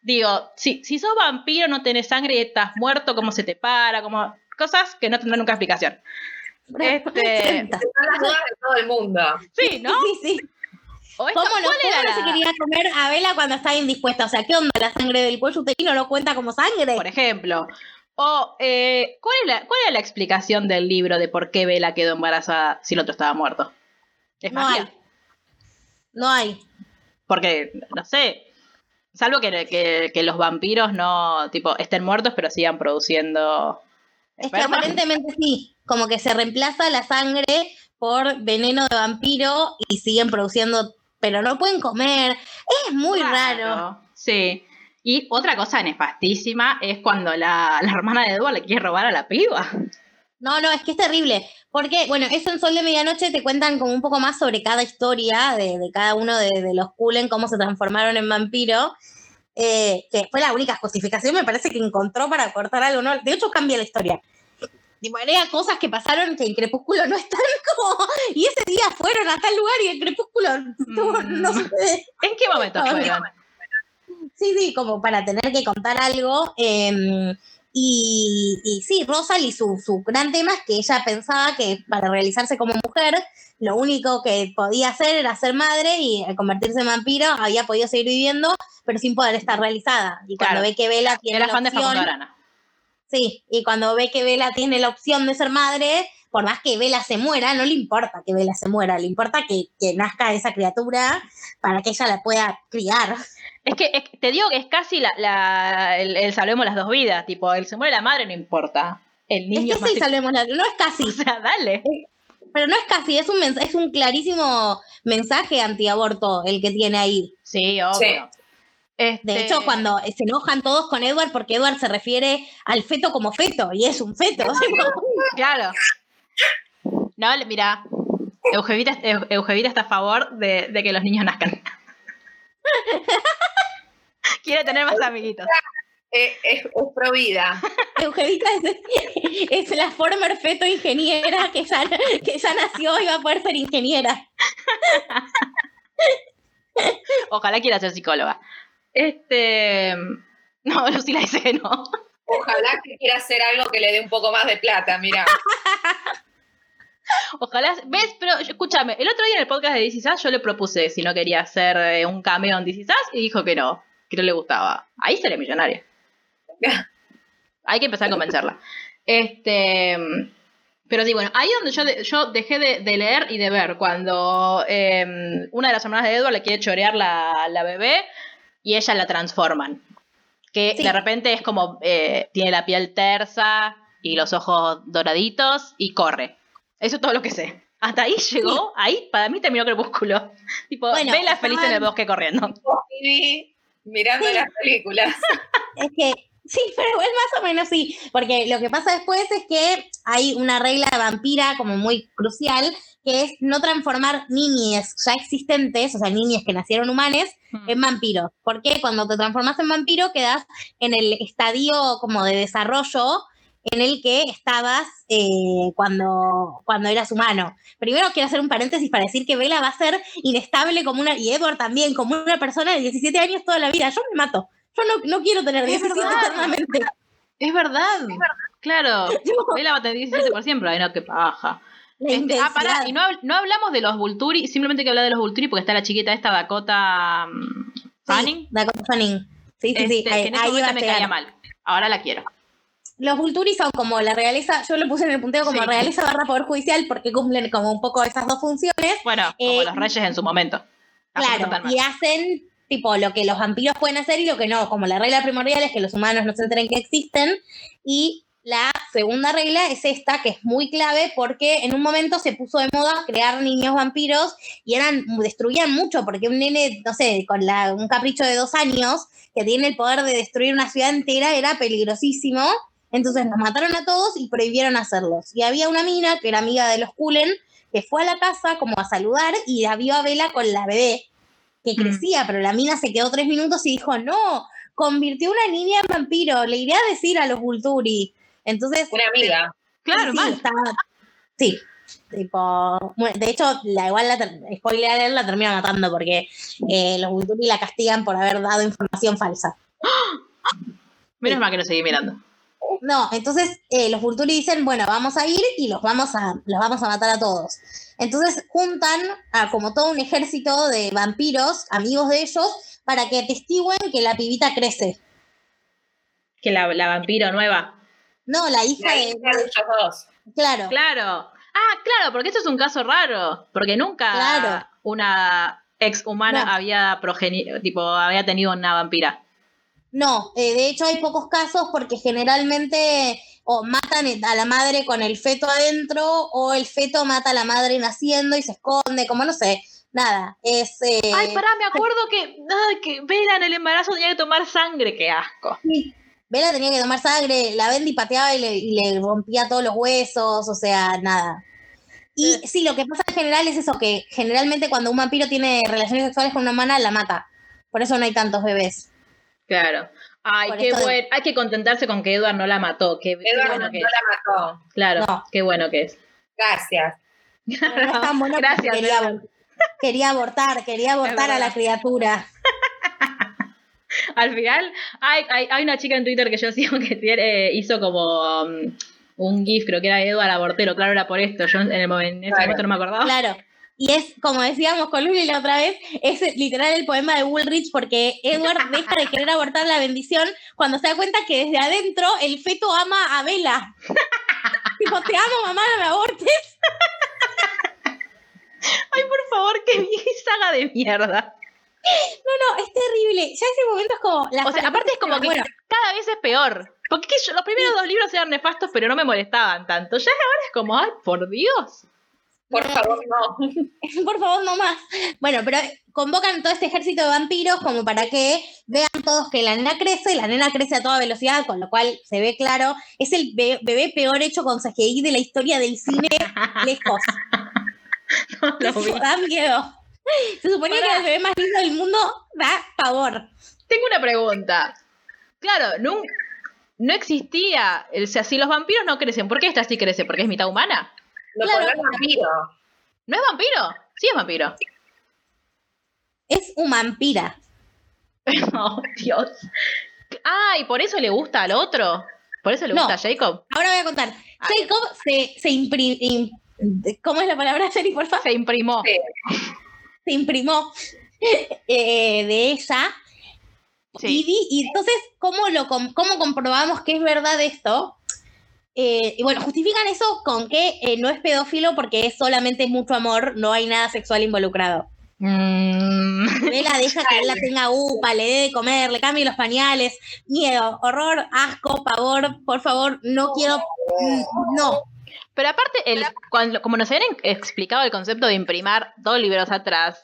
digo, si, si sos vampiro, no tenés sangre y estás muerto, ¿cómo se te para? Como cosas que no tendrán nunca explicación. Este, Son las dudas de todo el mundo. sí, ¿no? Sí, sí. O esto- ¿Cómo no, ¿cuál era cómo no se quería comer a Vela cuando estaba indispuesta? O sea, ¿qué onda? ¿La sangre del cuello uterino no cuenta como sangre? por ejemplo. O, eh, ¿cuál, es la, ¿cuál era la explicación del libro de por qué Bella quedó embarazada si el otro estaba muerto? ¿Es No magia? hay. No hay. Porque, no sé, salvo que, que, que los vampiros no, tipo, estén muertos pero sigan produciendo Es que aparentemente sí. Como que se reemplaza la sangre por veneno de vampiro y siguen produciendo, pero no pueden comer. Es muy raro. Sí. Y otra cosa nefastísima es cuando la, la hermana de Edward le quiere robar a la piba. No, no, es que es terrible. Porque, bueno, eso en Sol de Medianoche te cuentan como un poco más sobre cada historia de, de cada uno de, de los Cullen, cómo se transformaron en vampiro. eh, que fue la única justificación, me parece que encontró para cortar algo, ¿no? De hecho, cambia la historia. Tipo, había cosas que pasaron que en Crepúsculo no están como. Y ese día fueron a tal lugar y en Crepúsculo Mm. no sé. ¿En qué momento <laughs> fueron? Sí, sí, como para tener que contar algo. eh, y, y sí, Rosalie, su, su gran tema es que ella pensaba que para realizarse como mujer, lo único que podía hacer era ser madre y al convertirse en vampiro había podido seguir viviendo, pero sin poder estar realizada. Y cuando ve que Vela tiene Era la fan de opción, Arana. sí, y cuando ve que Vela tiene la opción de ser madre, por más que Vela se muera, no le importa que Vela se muera, le importa que, que nazca esa criatura para que ella la pueda criar. Es que es que te digo que es casi la, la- el, el salvemos las dos vidas. Tipo, el se muere la madre, no importa. El Es niño que es más sí, salvemos la- no es casi, <laughs> O sea, dale. pero no es casi, es un, mens- es un clarísimo mensaje antiaborto el que tiene ahí. Sí, obvio. Sí. Este, De hecho, cuando se enojan todos con Edward, porque Edward se refiere al feto como feto, y es un feto. <laughs> Claro. No, le- mira. Eugevita, Eu- Eugevita está a favor de, de que los niños nazcan. <laughs> Quiere tener más amiguitos. Es, es pro vida. <laughs> Eugevita es, es la former feto ingeniera que ya, que ya nació y va a poder ser ingeniera. <laughs> Ojalá quiera ser psicóloga. Este. No, Lucila dice que no. Ojalá que quiera hacer algo que le dé un poco más de plata, mira. <laughs> Ojalá. ¿Ves? Pero escúchame, el otro día en el podcast de DC Sass yo le propuse si no quería hacer eh, un cameo en DC Sass y dijo que no, que no le gustaba. Ahí sería millonaria. <laughs> Hay que empezar a convencerla. Este. Pero sí, bueno, ahí es donde yo, de- yo dejé de, de leer y de ver cuando eh, una de las hermanas de Edward le quiere chorear la, la bebé y ella la transforman. Que Sí. de repente es como, eh, tiene la piel tersa y los ojos doraditos y corre. Eso es todo lo que sé. Hasta ahí llegó, ahí para mí terminó Crepúsculo. <laughs> Tipo, Bueno, vela feliz en el bosque corriendo. <laughs> Y mirando Sí. las películas. <laughs> Es que sí, pero igual más o menos sí, porque lo que pasa después es que hay una regla vampira como muy crucial, que es no transformar niñes ya existentes, o sea, niñas que nacieron humanes, en vampiros. Porque cuando te transformas en vampiro quedas en el estadio como de desarrollo en el que estabas eh, cuando, cuando eras humano. Primero quiero hacer un paréntesis para decir que Bella va a ser inestable como una, y Edward también, como una persona de 17 años toda la vida. Yo me mato. Yo no, no quiero tener Es 17 verdad. eternamente. Es verdad. Claro. <laughs> Vela va a tener 17 por siempre. Ay, no, qué paja. Este, ah, pará, y no, no hablamos de los Vulturi, simplemente que hablar de los Vulturi porque está la chiquita esta Dakota mm, Fanning. Sí, Dakota Fanning. Sí, sí, sí. este, Ahí, que en ese ahí momento me caía mal. Ahora la quiero. Los Vulturi son como la realeza, yo lo puse en el punteo como Sí. realeza barra poder judicial porque cumplen como un poco esas dos funciones. Bueno, como Eh, los reyes en su momento. Claro, y hacen tipo lo que los vampiros pueden hacer y lo que no. Como la regla primordial es que los humanos no se enteren que existen. Y la segunda regla es esta, que es muy clave porque en un momento se puso de moda crear niños vampiros y eran destruían mucho porque un nene, no sé, con la- un capricho de dos años que tiene el poder de destruir una ciudad entera era peligrosísimo. Entonces nos mataron a todos y prohibieron hacerlos. Y había una mina que era amiga de los Cullen que fue a la casa como a saludar y la vio a Vela con la bebé que Mm. crecía, pero la mina se quedó tres minutos y dijo, no, convirtió una niña en vampiro, le iré a decir a los Vulturi. Entonces, Una amiga. Claro, sí, mal. estaba- sí, tipo, bueno, de hecho, la igual la, spoiler, la termina matando porque eh, los Vulturi la castigan por haber dado información falsa. <gasps> Menos mal que no seguí mirando. No, entonces eh, los Vulturi dicen, bueno, vamos a ir y los vamos a, los vamos a matar a todos. Entonces juntan a como todo un ejército de vampiros, amigos de ellos, para que atestiguen que la pibita crece. Que la, la vampiro nueva. No, la hija La de... hija de ellos dos. Claro, Claro. Ah, claro, porque esto es un caso raro. Porque nunca Claro. una ex humana No. había tipo, había tenido una vampira. No, eh, de hecho hay pocos casos porque generalmente o matan a la madre con el feto adentro o el feto mata a la madre naciendo y se esconde, como no sé, nada. Es... eh, Ay, pará, me acuerdo que, ay, que Bella en el embarazo tenía que tomar sangre, qué asco. Vela tenía que tomar sangre, la Bendy pateaba y le, y le rompía todos los huesos, o sea, nada. Y Eh. sí, lo que pasa en general es eso, que generalmente cuando un vampiro tiene relaciones sexuales con una humana, la mata. Por eso no hay tantos bebés. Claro. Ay, Por qué bueno. Hay que contentarse con que Edward no la mató. Qué, qué Edward bueno no que es. la mató. Claro, No. qué bueno que es. Gracias. <laughs> No, no es tan bueno porque Gracias, quería, Bella. abor- quería abortar, quería abortar a la criatura. <laughs> Al final, hay, hay, hay una chica en Twitter que yo sigo que tiene, hizo como um, un GIF, creo que era Edward Abortero, claro, era por esto. Yo en, el en ese Claro. momento no me acordaba. Claro. Y es, como decíamos con Luli la otra vez, es literal el poema de Woolrich porque Edward <laughs> deja de querer abortar la bendición cuando se da cuenta que desde adentro el feto ama a Vela. <laughs> tipo, te amo, mamá, no me abortes. Ay, por favor, qué saga de mierda. No, no, es terrible. Ya ese momento es como... la O sea, aparte es como que Bueno, cada vez es peor. Porque los primeros dos libros eran nefastos, pero no me molestaban tanto. Ya ahora es como, ay, por Dios. Por favor, no. <laughs> por favor, no más. Bueno, pero convocan todo este ejército de vampiros como para que vean todos que la nena crece, la nena crece a toda velocidad, con lo cual se ve claro, es el be- bebé peor hecho con CGI de la historia del cine lejos. <laughs> No lo vi. da miedo. Se suponía que era el bebé más lindo del mundo, da pavor. Tengo una pregunta. Claro, no, no existía. O sea, si los vampiros no crecen, ¿por qué esta sí crece? ¿Porque es mitad humana? No Claro. claro. vampiro. ¿No es vampiro? Sí es vampiro. Es un vampira. <laughs> Oh, Dios. Ah, y por eso le gusta al otro. Por eso le No. gusta a Jacob. Ahora voy a contar. Jacob se, se impri- im- ¿Cómo es la palabra, Sherry, por favor? Se imprimó. Sí. se imprimó <laughs> eh, de ella. Sí. Y, entonces, ¿cómo, lo, com- ¿cómo comprobamos que es verdad esto? Eh, y bueno, justifican eso con que eh, no es pedófilo porque es solamente mucho amor, no hay nada sexual involucrado. Mm, Vela deja que él la tenga upa, le dé de comer, le cambie los pañales. Miedo, horror, asco, pavor, por favor, no quiero. mm, No, Pero aparte, el, cuando, como nos habían explicado el concepto de imprimar dos libros atrás,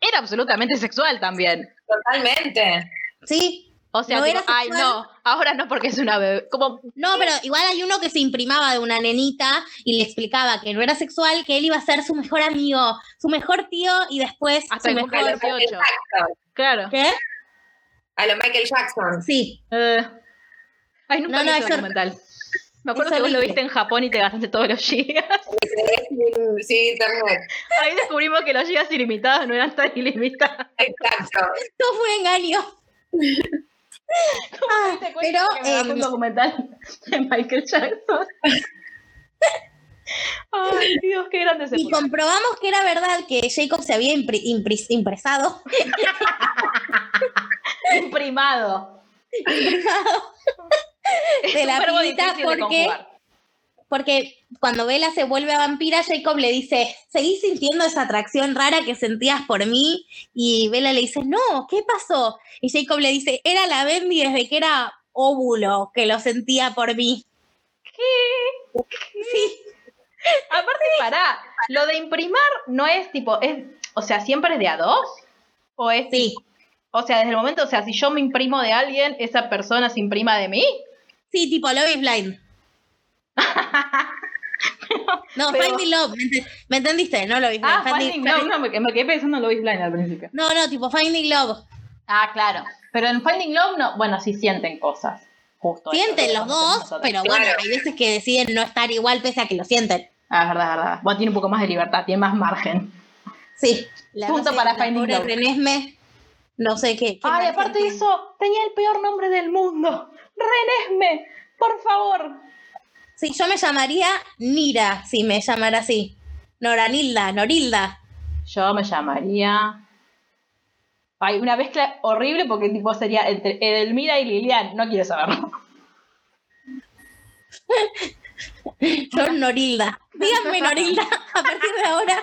era absolutamente sexual también. Totalmente. sí. O sea, No ay, no, ahora no porque es una bebé. Como, No, pero igual hay uno que se imprimaba de una nenita y le explicaba que no era sexual, que él iba a ser su mejor amigo, su mejor tío y después Hasta su mejor... cumpla A los lo Michael 18. Jackson. claro. ¿Qué? A lo Michael Jackson. Sí. Eh, ay, nunca No, vi no, es documental. Me acuerdo es que vos lo viste en Japón y te gastaste todos los gigas. <laughs> Sin, sin internet. Ahí descubrimos que los gigas ilimitados no eran tan ilimitados. Exacto. Todo fue un engaño. Ah, ¿Te pero que me bajé un documental de Michael Jackson? Ay, Dios, qué grande se y comprobamos que era verdad que Jacob se había impri- impri- impresado Imprimado. de la difícil de porque, cuando Bella se vuelve a vampira, Jacob le dice, ¿seguís sintiendo esa atracción rara que sentías por mí? Y Bella le dice, no, ¿qué pasó? Y Jacob le dice, era la Bendy desde que era óvulo que lo sentía por mí. ¿Qué? Sí, Aparte, pará, lo de imprimar no es tipo, es, o sea, siempre es de a dos. O es, sí, o sea, desde el momento, o sea, si yo me imprimo de alguien, esa persona se imprima de mí. sí, tipo Love is Blind. <laughs> No, Pero- Finding Love, ¿me, ent- me entendiste? No Love is Blind. Ah, Finding- Finding Love, no, me, me quedé pensando en Love is Blind al principio. No, no, tipo Finding Love. Ah, claro. Pero en Finding Love, no, bueno, sí sienten cosas. Justo. Sienten los dos, pero bueno, Claro. hay veces que deciden no estar igual pese a que lo sienten. Ah, es verdad, es verdad. Bueno, tiene un poco más de libertad, tiene más margen. Sí. La, Punto para Finding Love. Renesme, no sé qué. qué Ay, aparte de eso, tenía el peor nombre del mundo. Renesme, por favor. Sí, yo me llamaría Nira, si me llamara así. Noranilda, Norilda. Yo me llamaría. Ay, una mezcla horrible porque tipo sería entre Edelmira y Lilian. No quiero saberlo. <laughs> Yo Norilda. Díganme Norilda a partir de ahora.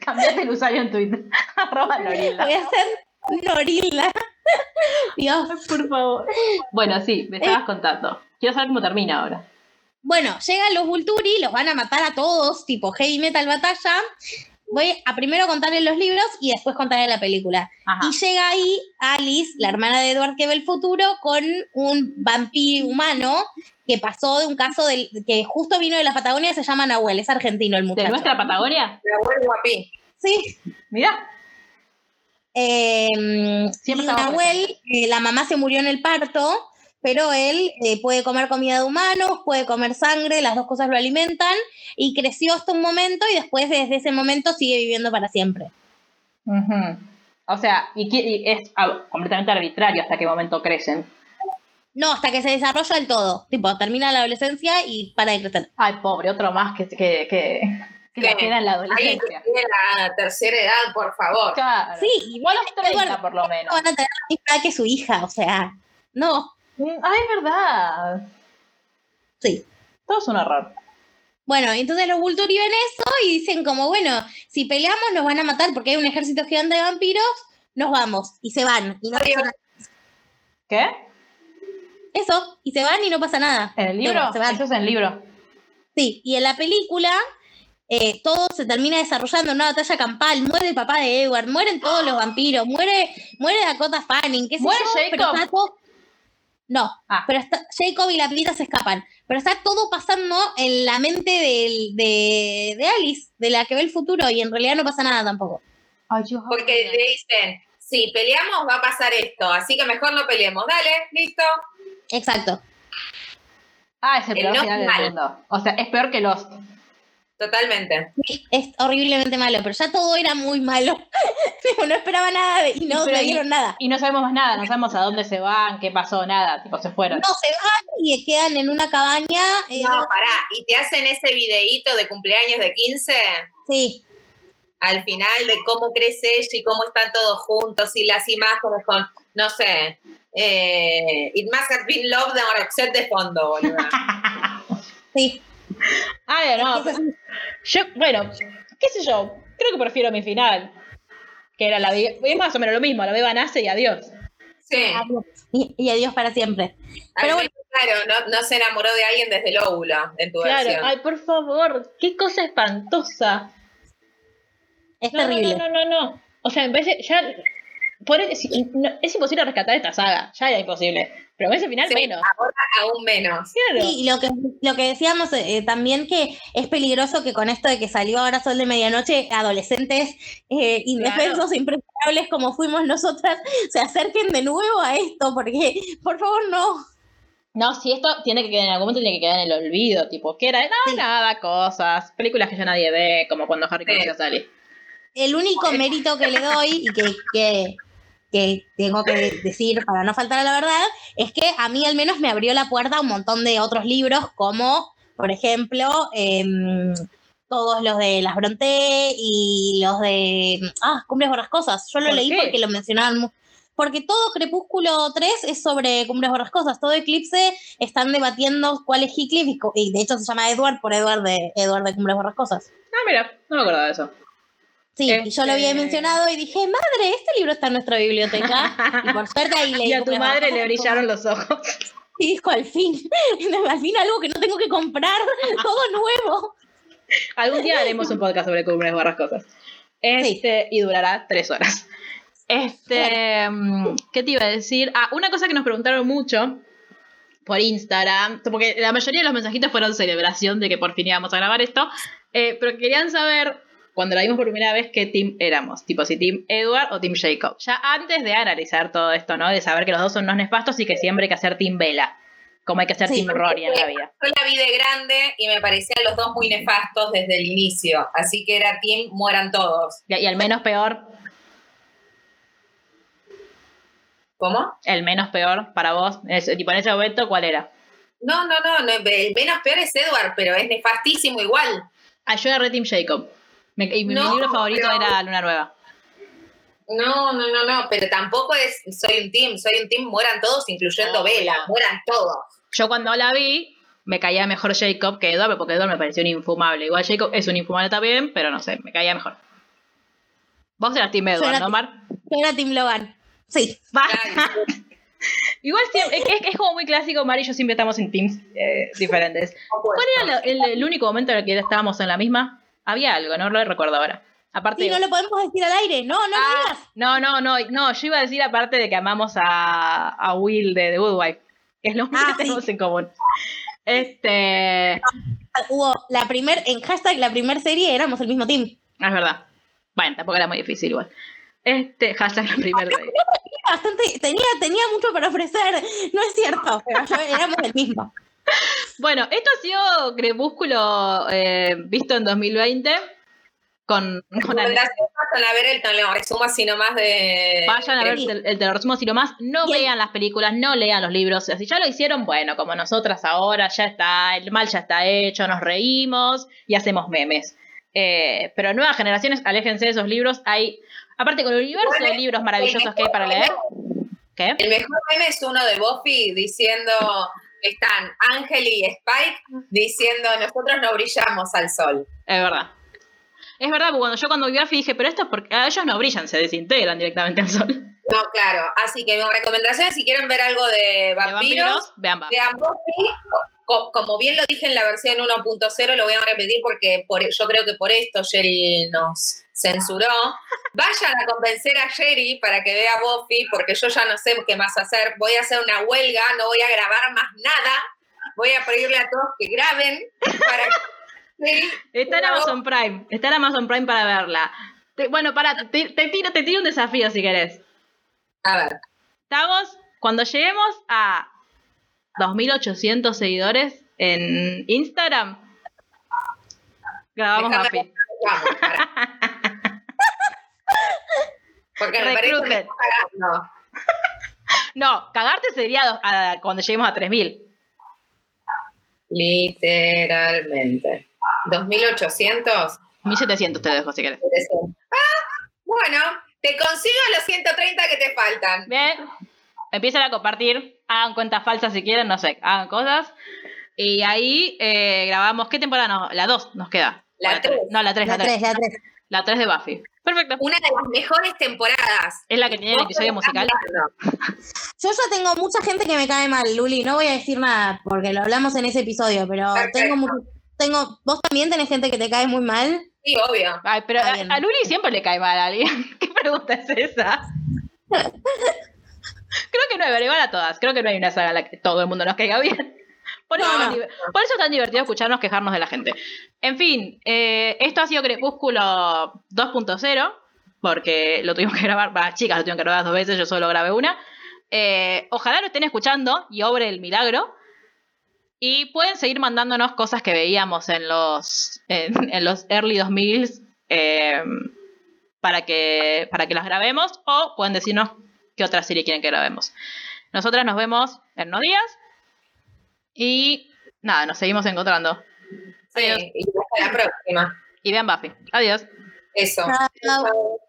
Cambiaste el usuario en Twitter. <laughs> Arroba Norilda. Voy a ser Norilda. <laughs> Dios. Por favor. Bueno, sí, me estabas contando. Quiero saber cómo termina ahora. Bueno, llegan los Vulturi, los van a matar a todos, tipo heavy metal batalla. Voy a primero contarles los libros y después contarles la película. Ajá. Y llega ahí Alice, la hermana de Edward que ve el futuro, con un vampiro humano que pasó de un caso del, que justo vino de la Patagonia, se llama Nahuel, es argentino el ¿De muchacho. nuestra Patagonia? La abuela guapí. Sí. Mira. Eh, Siempre y estaba Nahuel, eh, la mamá se murió en el parto, pero él eh, puede comer comida de humanos, puede comer sangre, las dos cosas lo alimentan, y creció hasta un momento y después desde ese momento sigue viviendo para siempre. O sea, y, es ah, completamente arbitrario hasta qué momento crecen. No, hasta que se desarrolla del todo. Tipo, termina la adolescencia y para de crecer. Ay, pobre, otro más que, que, que, que le Sí. queda en la adolescencia. tiene la tercera edad, por favor. Claro. Sí, igual los 30 Eduardo, por lo menos. Van a tener la misma edad que su hija, o sea, no, Mm, Ay, es verdad. sí. Todo es un error. Bueno, entonces los Vulturi ven eso y dicen como, bueno, si peleamos nos van a matar porque hay un ejército gigante de vampiros, nos vamos. Y se van. Y no pasa nada. ¿Qué? Eso, y se van y no pasa nada. ¿En el libro? Se van. Eso es en el libro. Sí, y en la película eh, todo se termina desarrollando en una batalla campal. Muere el papá de Edward, mueren todos los vampiros, muere, muere Dakota Fanning, qué sé ¿Muere yo, pero Jacob? todo- No, Ah. pero está, Jacob y la pibita se escapan. Pero está todo pasando en la mente del- de, de Alice, de la que ve el futuro, y en realidad no pasa nada tampoco. Porque le dicen, si peleamos va a pasar esto, así que mejor no peleemos. Dale, listo. Exacto. Ah, es el El peor no final del mal. mundo. O sea, es peor que los. Totalmente. Sí, Es horriblemente malo, pero ya todo era muy malo. <laughs> Tipo, no esperaba nada y no Pero me y- dieron nada. Y no sabemos más nada, no sabemos a dónde se van, qué pasó, nada. Tipo, se fueron. No, se van y quedan en una cabaña. eh, No, pará. ¿Y te hacen ese videíto de cumpleaños de 15? Sí, Al final de cómo crece ella y cómo están todos juntos y las imágenes con, no sé, eh, It Must Have Been Love de Roxette de fondo, boludo. <laughs> sí. Ay, no. pero- Yo, bueno, qué sé yo. Creo que prefiero mi final. Que era la de. Es más o menos lo mismo. La beba nace y adiós. Sí. Adiós. Y, y adiós para siempre. Pero menos, claro, no, no se enamoró de alguien desde el óvulo en tu Claro. versión. Ay, por favor. Qué cosa espantosa. Es No, no, terrible. no, no, no, no. O sea, me parece. Ya. por- es, no- es imposible rescatar esta saga. Ya era imposible. Pero ese final Sí, menos. Ahora aún menos. Claro. Sí, y lo que, lo que decíamos eh, también que es peligroso que con esto de que salió ahora Sol de Medianoche, adolescentes eh, indefensos e impresionables como fuimos nosotras, se acerquen de nuevo a esto, porque por favor no. No, si esto tiene que quedar en algún momento tiene que quedar en el olvido, tipo, que era, no, Sí. nada, cosas, películas que ya nadie ve, como cuando Harry Sí. conoció a Sally. El único mérito que le doy y que, que, que tengo que decir para no faltar a la verdad es que a mí al menos me abrió la puerta a un montón de otros libros, como por ejemplo em, todos los de Las Bronte y los de ah, Cumbres Borrascosas. Yo lo ¿Por leí qué? porque lo mencionaban mu- porque todo Crepúsculo 3 es sobre Cumbres Borrascosas, todo Eclipse están debatiendo cuál es Heathcliff y de hecho se llama Edward por Edward de, Edward de Cumbres Borrascosas. Ah, mira, no me acordaba de eso. Sí, y yo lo había Este- mencionado y dije, madre, este libro está en nuestra biblioteca. y por suerte ahí leí <laughs> Y a tu madre le brillaron los ojos. <laughs> Y dijo, al fin, <laughs> al fin algo que no tengo que comprar, todo nuevo. Algún día haremos un podcast sobre cumbres borrascosas. Este, y durará tres horas. Este, mm, ¿qué te iba a decir? Ah, una cosa que nos preguntaron mucho por Instagram, porque la mayoría de los mensajitos fueron celebración de que por fin íbamos a grabar esto, eh, pero querían saber, cuando la vimos por primera vez, qué team éramos, tipo si team Edward o team Jacob. Ya antes de analizar todo esto, ¿no? De saber que los dos son unos nefastos y que siempre hay que hacer team Bella, como hay que hacer Sí. team Rory en la vida. Yo la vi de grande y me parecían los dos muy nefastos desde el inicio. Así que era Team Mueran Todos. Y, y al menos peor, ¿Cómo? el menos peor para vos, tipo en ese momento, ¿cuál era? No, no, no, no, el menos peor es Edward, pero es nefastísimo igual. Ah, yo agarré Team Jacob. Me- y mi, mi No, libro favorito pero- era Luna Nueva. No, no, no, no, pero tampoco es soy un team, soy un team, mueran todos, incluyendo. Vela, mueran todos. Yo cuando la vi, me caía mejor Jacob que Edward, porque Edward me pareció un infumable. Igual Jacob es un infumable también, pero no sé, me caía mejor. Vos eras Team Edward, era ¿no, Mar? Yo era Tim Logan. Sí. <laughs> Igual es, como muy clásico, Mar y yo siempre estamos en teams eh, diferentes. ¿Cuál era el, el único momento en el que estábamos en la misma? Había algo, no lo recuerdo ahora. Aparte, Sí, no lo podemos decir al aire. No, no Ah, lo digas. no, no, no, no, yo iba a decir aparte de que amamos a, a Will de The Good Wife, que es lo único Ah, que sí. tenemos en común. Este, Hubo la primer, en hashtag la primer serie éramos el mismo team. es verdad. Bueno, tampoco era muy difícil igual. Este, hashtag la primera vez. Bastante, tenía, tenía mucho para ofrecer. No es cierto, pero yo éramos el mismo. Bueno, esto ha sido Crepúsculo eh, visto en 2020 con, con Recomendación, vayan a ver el resumo así nomás de. Vayan a ver el, el resumo así nomás. No vean las películas, no lean los libros. Si ya lo hicieron, bueno, como nosotras ahora, ya está, el mal ya está hecho, nos reímos y hacemos memes. Eh, pero nuevas generaciones, aléjense de esos libros. Hay, aparte con el universo de libros maravillosos que hay para leer. ¿Qué? El mejor meme es uno de Buffy diciendo. Están Ángel y Spike diciendo nosotros no brillamos al sol. Es verdad. Es verdad, porque cuando yo cuando vi Buffy dije, pero esto es porque a ellos no brillan, se desintegran directamente al sol. De No, claro. Así que mi recomendación, si quieren ver algo de vampiros, vampiros, vean Buffy. vean Buffy. Co- Como bien lo dije en la versión 1.0, lo voy a repetir porque por- yo creo que por esto Jerry nos censuró. Vayan a convencer a Jerry para que vea Buffy, porque yo ya no sé qué más hacer. Voy a hacer una huelga, no voy a grabar más nada. Voy a pedirle a todos que graben para que Está en Amazon Prime. Está en Amazon Prime para verla. Te- bueno, para, te, te tiro, te tiro un desafío si querés. A ver, Estamos, cuando lleguemos a 2.800 seguidores en Instagram, grabamos Déjame- Buffy. vamos. Porque me parece que cagando. <laughs> No, cagarte sería a- cuando lleguemos a 3.000. Literalmente. 2800. 1.700 te dejo si querés. Ah, bueno, te consigo los 130 que te faltan. Bien, empiecen a compartir, hagan cuentas falsas si quieren, no sé, hagan cosas. Y ahí eh, grabamos, ¿qué temporada? No, la 2 nos queda. La O tres. tres. No, la 3, la La 3. 3, la 3. La 3 de Buffy. Perfecto. Una de las mejores temporadas. Es la que tiene el episodio musical. Yo ya tengo mucha gente que me cae mal, Luli. No voy a decir nada porque lo hablamos en ese episodio, pero Perfecto. tengo mucho. Tengo, ¿Vos también tenés gente que te cae muy mal? Sí, obvio. Ay, pero a Luli siempre le cae mal a alguien. <laughs> ¿Qué pregunta es esa? <laughs> Creo que no, pero igual a todas. Creo que no hay una saga en la que todo el mundo nos caiga bien. <laughs> Por eso, No, es tan no. diver- por eso es tan divertido escucharnos quejarnos de la gente. En fin, eh, esto ha sido Crepúsculo 2.0, porque lo tuvimos que grabar, bah, chicas lo tuvieron que grabar dos veces, yo solo grabé una. Eh, ojalá lo estén escuchando y obre el milagro. Y pueden seguir mandándonos cosas que veíamos en los, en, en los early 2000s eh, para, que, para que las grabemos o pueden decirnos qué otra serie quieren que grabemos. Nosotras nos vemos en unos días y nada, nos seguimos encontrando. Sí, Adiós. y hasta la próxima. Y vean Buffy. Adiós. Eso. Chao.